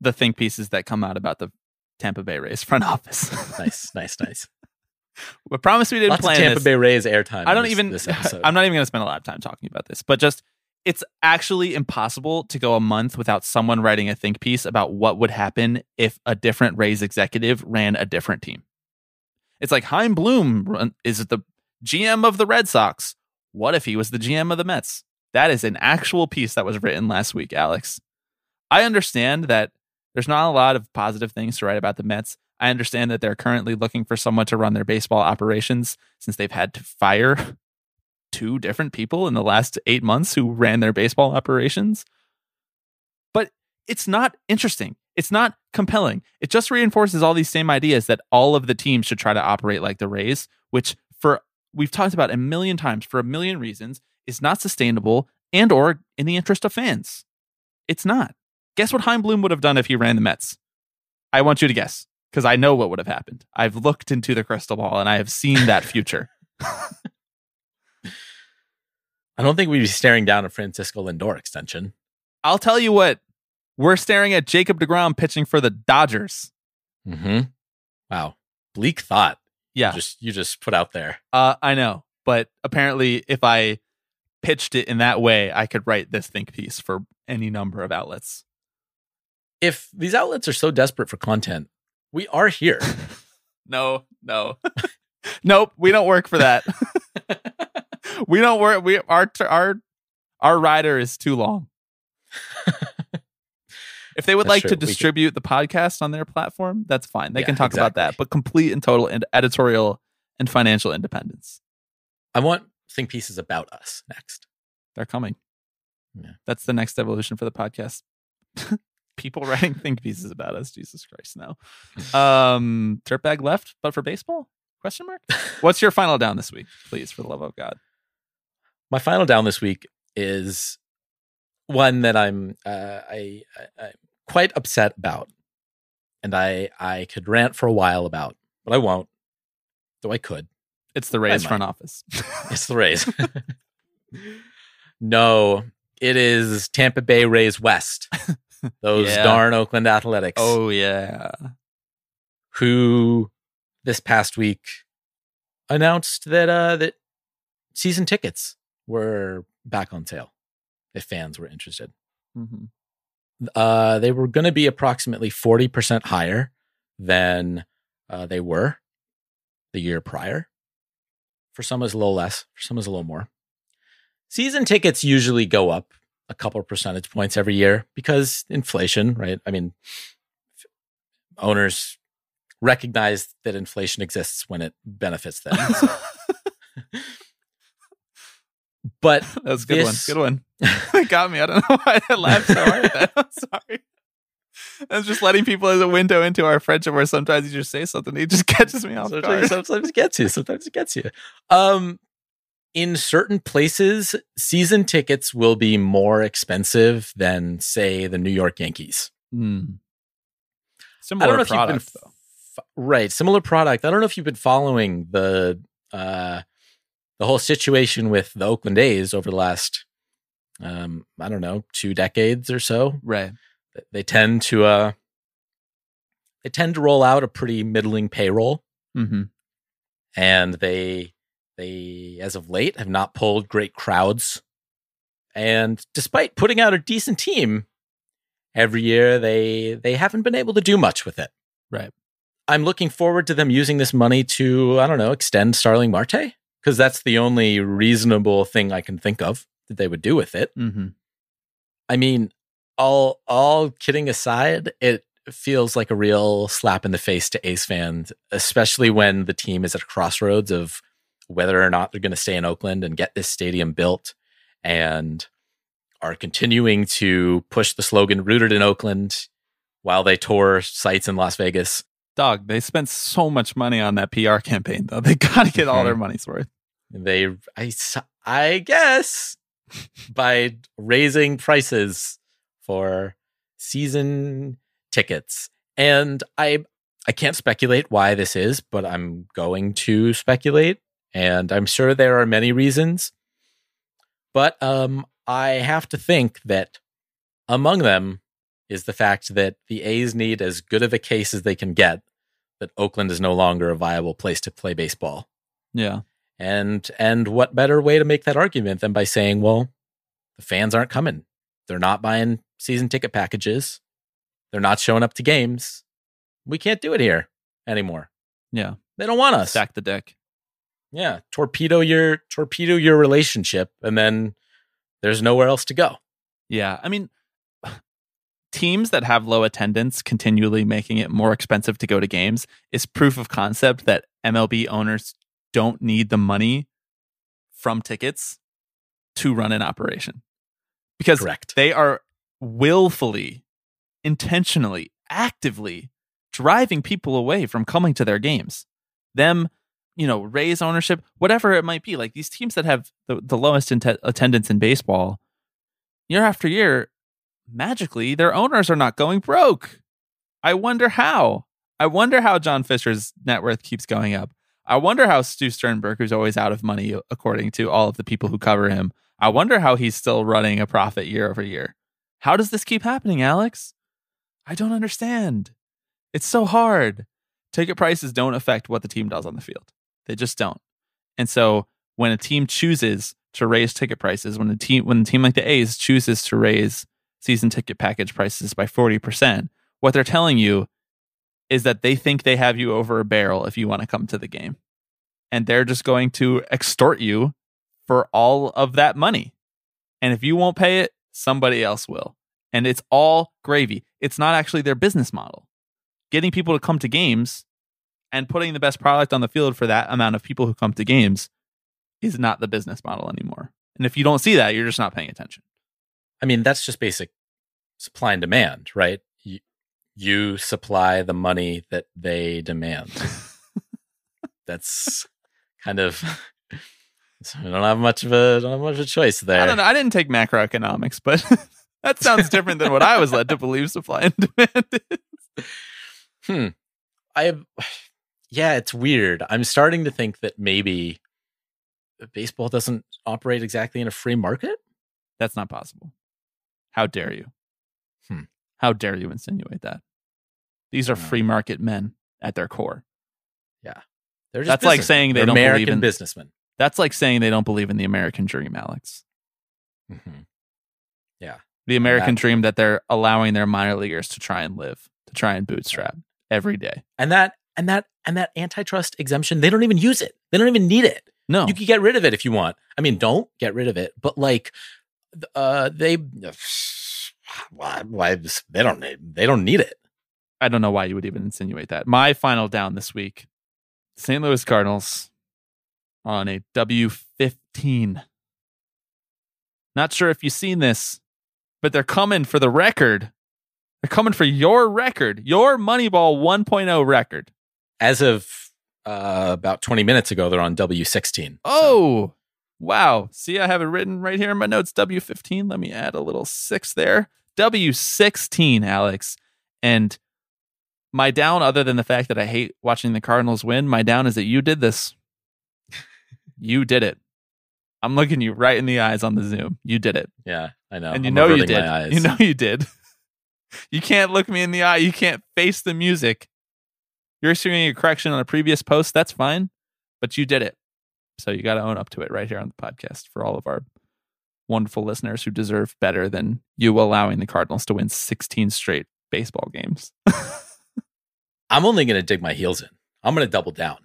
A: the think pieces that come out about the Tampa Bay Rays front office.
B: nice, nice, nice.
A: I promise we didn't
B: Lots
A: plan
B: Tampa
A: this.
B: Bay Rays airtime.
A: I don't
B: this-
A: even.
B: This episode.
A: I'm not even going to spend a lot of time talking about this, but just it's actually impossible to go a month without someone writing a think piece about what would happen if a different Rays executive ran a different team. It's like Chaim Bloom is the GM of the Red Sox. What if he was the GM of the Mets? That is an actual piece that was written last week, Alex. I understand that there's not a lot of positive things to write about the Mets. I understand that they're currently looking for someone to run their baseball operations since they've had to fire two different people in the last eight months who ran their baseball operations. But it's not interesting. It's not compelling. It just reinforces all these same ideas that all of the teams should try to operate like the Rays, which for we've talked about a million times for a million reasons is not sustainable and or in the interest of fans. It's not. Guess what Chaim Bloom would have done if he ran the Mets? I want you to guess because I know what would have happened. I've looked into the crystal ball and I have seen that future.
B: I don't think we'd be staring down a Francisco Lindor extension.
A: I'll tell you what, we're staring at Jacob DeGrom pitching for the Dodgers.
B: Mm-hmm. Wow. Bleak thought.
A: Yeah.
B: You just you just put out there.
A: Uh, I know, but apparently, if I pitched it in that way, I could write this think piece for any number of outlets.
B: If these outlets are so desperate for content, we are here.
A: no, no, nope. We don't work for that. we don't work. We our our our rider is too long. if they would
B: That's
A: like
B: true.
A: to distribute the podcast on their platform, that's fine. They
B: Yeah,
A: can talk about that, but complete and total and editorial and financial independence.
B: I want think pieces about us next.
A: They're coming.
B: Yeah.
A: That's the next evolution for the podcast. People writing think pieces about us. Jesus Christ, no. Um, dirtbag left, but for baseball? Question mark. What's your final down this week, please, for the love of God?
B: My final down this week is one that I'm uh, I, I I'm quite upset about, and I I could rant for a while about, but I won't. Though I could.
A: It's the Rays front office.
B: It's the Rays. no, it is Tampa Bay Rays West. Those
A: Yeah.
B: darn Oakland Athletics.
A: oh yeah.
B: who this past week announced that uh that season tickets were back on sale if fans were interested.
A: Mhm.
B: Uh they were going to be approximately 40% higher than uh, they were the year prior. For some is a little less, for some is a little more. Season tickets usually go up a couple percentage points every year because inflation, right? I mean, owners recognize that inflation exists when it benefits them. So- but
A: That's a good
B: This-
A: one. Good one. it got me. I don't know why I laughed so hard. at that. I'm sorry. I was just letting people as a window into our friendship where sometimes you just say something, it just catches me off
B: sometimes,
A: guard.
B: sometimes it gets you. Sometimes it gets you. Um, in certain places, season tickets will be more expensive than, say, the New York Yankees. Don't
A: Similar product,
B: you've been
A: though.
B: f- right, similar product. I don't know if you've been following the uh, the whole situation with the Oakland A's over the last, um, I don't know, two decades or so.
A: Right.
B: They tend to uh, they tend to roll out a pretty middling payroll.
A: Mm-hmm.
B: and they they as of late have not pulled great crowds and despite putting out a decent team every year they they haven't been able to do much with it
A: Right.
B: i'm looking forward to them using this money to i don't know extend starling marte because that's the only reasonable thing i can think of that they would do with it
A: Mm-hmm.
B: I mean, all all kidding aside, it feels like a real slap in the face to A's fans, especially when the team is at a crossroads of whether or not they're going to stay in Oakland and get this stadium built and are continuing to push the slogan rooted in Oakland while they tour sites in Las Vegas.
A: Dog, they spent so much money on that PR campaign, though. They got to get all their money's worth.
B: They I, I guess by raising prices for season tickets. And I I can't speculate why this is, but I'm going to speculate and I'm sure there are many reasons. But um I have to think that among them is the fact that the A's need as good of a case as they can get that Oakland is no longer a viable place to play baseball.
A: Yeah.
B: And and what better way to make that argument than by saying, well, the fans aren't coming. They're not buying season ticket packages. They're not showing up to games. We can't do it here anymore.
A: Yeah.
B: They don't want us.
A: Stack the deck.
B: Yeah, torpedo your torpedo your relationship and then there's nowhere else to go.
A: Yeah. I mean, teams that have low attendance continually making it more expensive to go to games is proof of concept that MLB owners don't need the money from tickets to run an operation. Because
B: Correct.
A: they are willfully, intentionally, actively driving people away from coming to their games. Them, you know, raise ownership, whatever it might be. Like these teams that have the, the lowest inte- attendance in baseball, year after year, magically their owners are not going broke. I wonder how. I wonder how John Fisher's net worth keeps going up. I wonder how Stu Sternberg, who's always out of money according to all of the people who cover him, I wonder how he's still running a profit year over year. How does this keep happening, Alex? I don't understand. It's so hard. Ticket prices don't affect what the team does on the field. They just don't. And so when a team chooses to raise ticket prices, when a team when a team like the A's chooses to raise season ticket package prices by 40%, what they're telling you is that they think they have you over a barrel if you want to come to the game. And they're just going to extort you for all of that money. And if you won't pay it, somebody else will. And it's all gravy. It's not actually their business model. Getting people to come to games and putting the best product on the field for that amount of people who come to games is not the business model anymore. And if you don't see that, you're just not paying attention.
B: I mean, that's just basic supply and demand, right? You, you supply the money that they demand. that's kind of so I don't have much of a don't have much of a choice there.
A: I don't know. I didn't take macroeconomics, but that sounds different than what I was led to believe supply and demand is.
B: Hmm. I yeah, it's weird. I'm starting to think that maybe baseball doesn't operate exactly in a free market.
A: That's not possible. How dare you?
B: Hmm.
A: How dare you insinuate that? These are free market men at their core. Yeah.
B: They're just
A: That's like saying they
B: they're
A: don't believe in-
B: businessmen.
A: That's like saying they don't believe in the American dream, Alex.
B: Mhm. Yeah.
A: The American
B: That-
A: dream that they're allowing their minor leaguers to try and live, to try and bootstrap every day.
B: And that and that and that antitrust exemption, they don't even use it. They don't even need it.
A: No,
B: You can get rid of it if you want. I mean, don't get rid of it, but like, uh, they, why, why they don't need, they don't need it.
A: I don't know why you would even insinuate that. My final down this week St. Louis Cardinals on a W15. Not sure if you've seen this, but they're coming for the record. They're coming for your record, your Moneyball 1.0 record.
B: As of uh, about 20 minutes ago, they're on W16.
A: Oh, wow. See, I have it written right here in my notes W15. Let me add a little six there. W16, Alex. And my down, other than the fact that I hate watching the Cardinals win, my down is that you did this. you did it. I'm looking you right in the eyes on the Zoom. You did it.
B: Yeah, I know.
A: and you
B: I'm
A: know you did. You know you did. you can't look me in the eye. You can't face the music. You're issuing a correction on a previous post. That's fine, but you did it. So you got to own up to it right here on the podcast for all of our wonderful listeners who deserve better than you allowing the Cardinals to win 16 straight baseball games.
B: I'm only going to dig my heels in. I'm going to double down.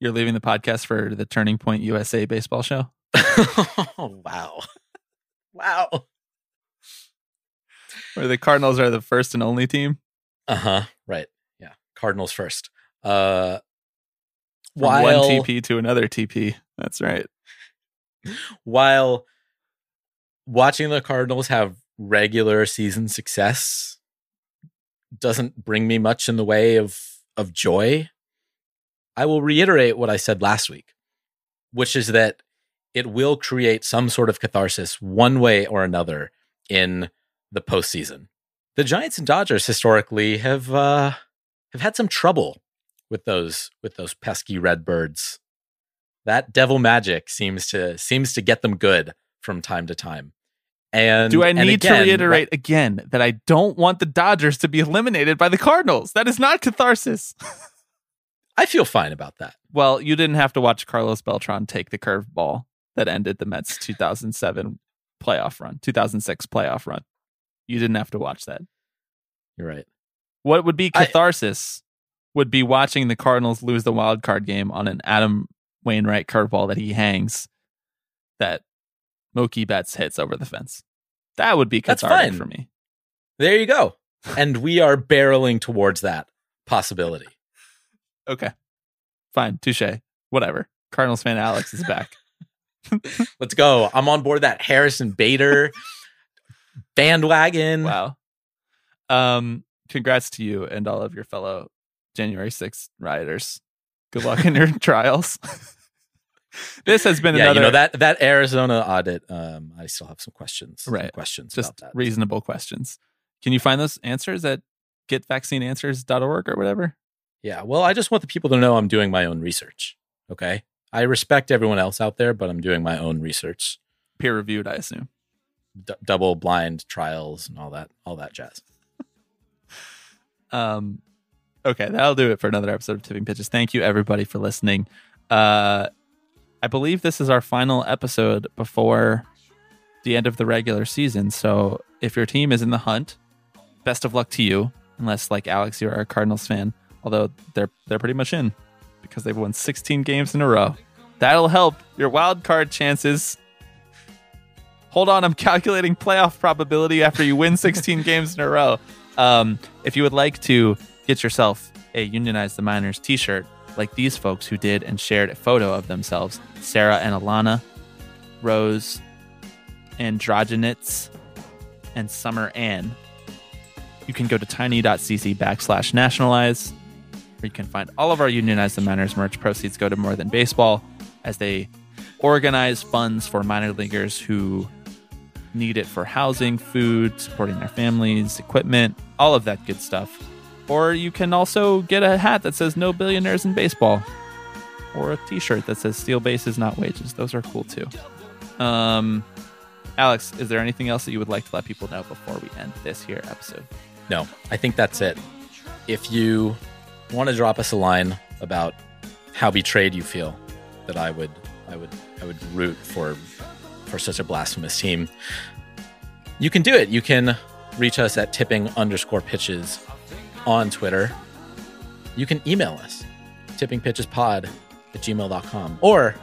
A: You're leaving the podcast for the Turning Point USA baseball show.
B: oh, wow. Wow.
A: Where the Cardinals are the first and only team.
B: Uh huh. Right. Yeah. Cardinals first. Uh, while
A: one TP to another TP. That's right.
B: while watching the Cardinals have regular season success doesn't bring me much in the way of of joy, I will reiterate what I said last week, which is that it will create some sort of catharsis one way or another in the postseason. The Giants and Dodgers historically have uh, have had some trouble with those with those pesky Redbirds. That devil magic seems to seems to get them good from time to time. And
A: Do I need
B: again,
A: to reiterate again that I don't want the Dodgers to be eliminated by the Cardinals? That is not catharsis.
B: I feel fine about that.
A: well, you didn't have to watch Carlos Beltran take the curveball that ended the Mets' 2007 playoff run, 2006 playoff run. You didn't have to watch that.
B: You're right.
A: What would be catharsis would be watching the Cardinals lose the wild card game on an Adam Wainwright curveball that he hangs that Mookie Betts hits over the fence. That would be cathartic
B: fine.
A: for me.
B: There you go. And we are barreling towards that possibility.
A: Okay. Fine. Touche. Whatever. Cardinals fan Alex is back.
B: Let's go. I'm on board that Harrison Bader bandwagon.
A: Wow. Um, congrats to you and all of your fellow January 6th rioters. Good luck in your trials. this has been
B: yeah,
A: another
B: you know that that Arizona audit. Um, I still have some questions. some
A: Right.
B: questions
A: just
B: about that.
A: reasonable questions. Can you find those answers at getvaccineanswers.org or whatever?
B: Yeah, well, I just want the people to know I'm doing my own research. Okay. I respect everyone else out there, but I'm doing my own research.
A: Peer reviewed, I assume.
B: D- double blind trials and all that, all that jazz.
A: Um, okay, that'll do it for another episode of Tipping Pitches. Thank you, everybody, for listening. Uh, I believe this is our final episode before the end of the regular season. So if your team is in the hunt, best of luck to you. Unless, like Alex, you're a Cardinals fan, although they're they're pretty much in because they've won 16 games in a row. That'll help your wild card chances. Hold on, I'm calculating playoff probability after you win 16 games in a row. Um, if you would like to get yourself a Unionize the Minors t shirt, like these folks who did and shared a photo of themselves Sarah and Alana, Rose, Androgenitz, and Summer Ann, you can go to tiny.cc backslash nationalize, where you can find all of our Unionize the Minors merch. Proceeds go to More Than Baseball as they organize funds for minor leaguers who need it for housing, food, supporting their families, equipment, all of that good stuff. Or you can also get a hat that says No Billionaires in Baseball, or a t shirt that says Steal Bases, Not Wages. Those are cool too. Um, Alex, is there anything else that you would like to let people know before we end this here episode?
B: No, I think that's it. If you want to drop us a line about how betrayed you feel, that I would, I would, I would root for for such a blasphemous team. You can do it. You can reach us at tipping underscore pitches on Twitter. You can email us, tippingpitchespod at gmail.com. Or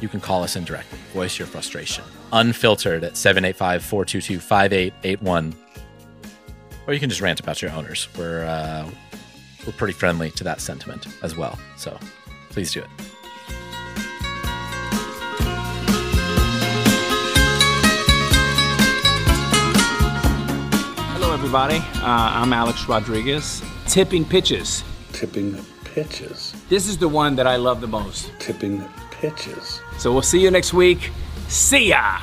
B: you can call us in directly. Voice your frustration. Unfiltered at 785 422 5881 or you can just rant about your owners. We're uh, we're pretty friendly to that sentiment as well. So please do it.
E: Everybody. Uh, I'm Alex Rodriguez. Tipping pitches.
F: Tipping pitches.
E: This is the one that I love the most.
F: Tipping pitches.
E: So we'll see you next week. See ya!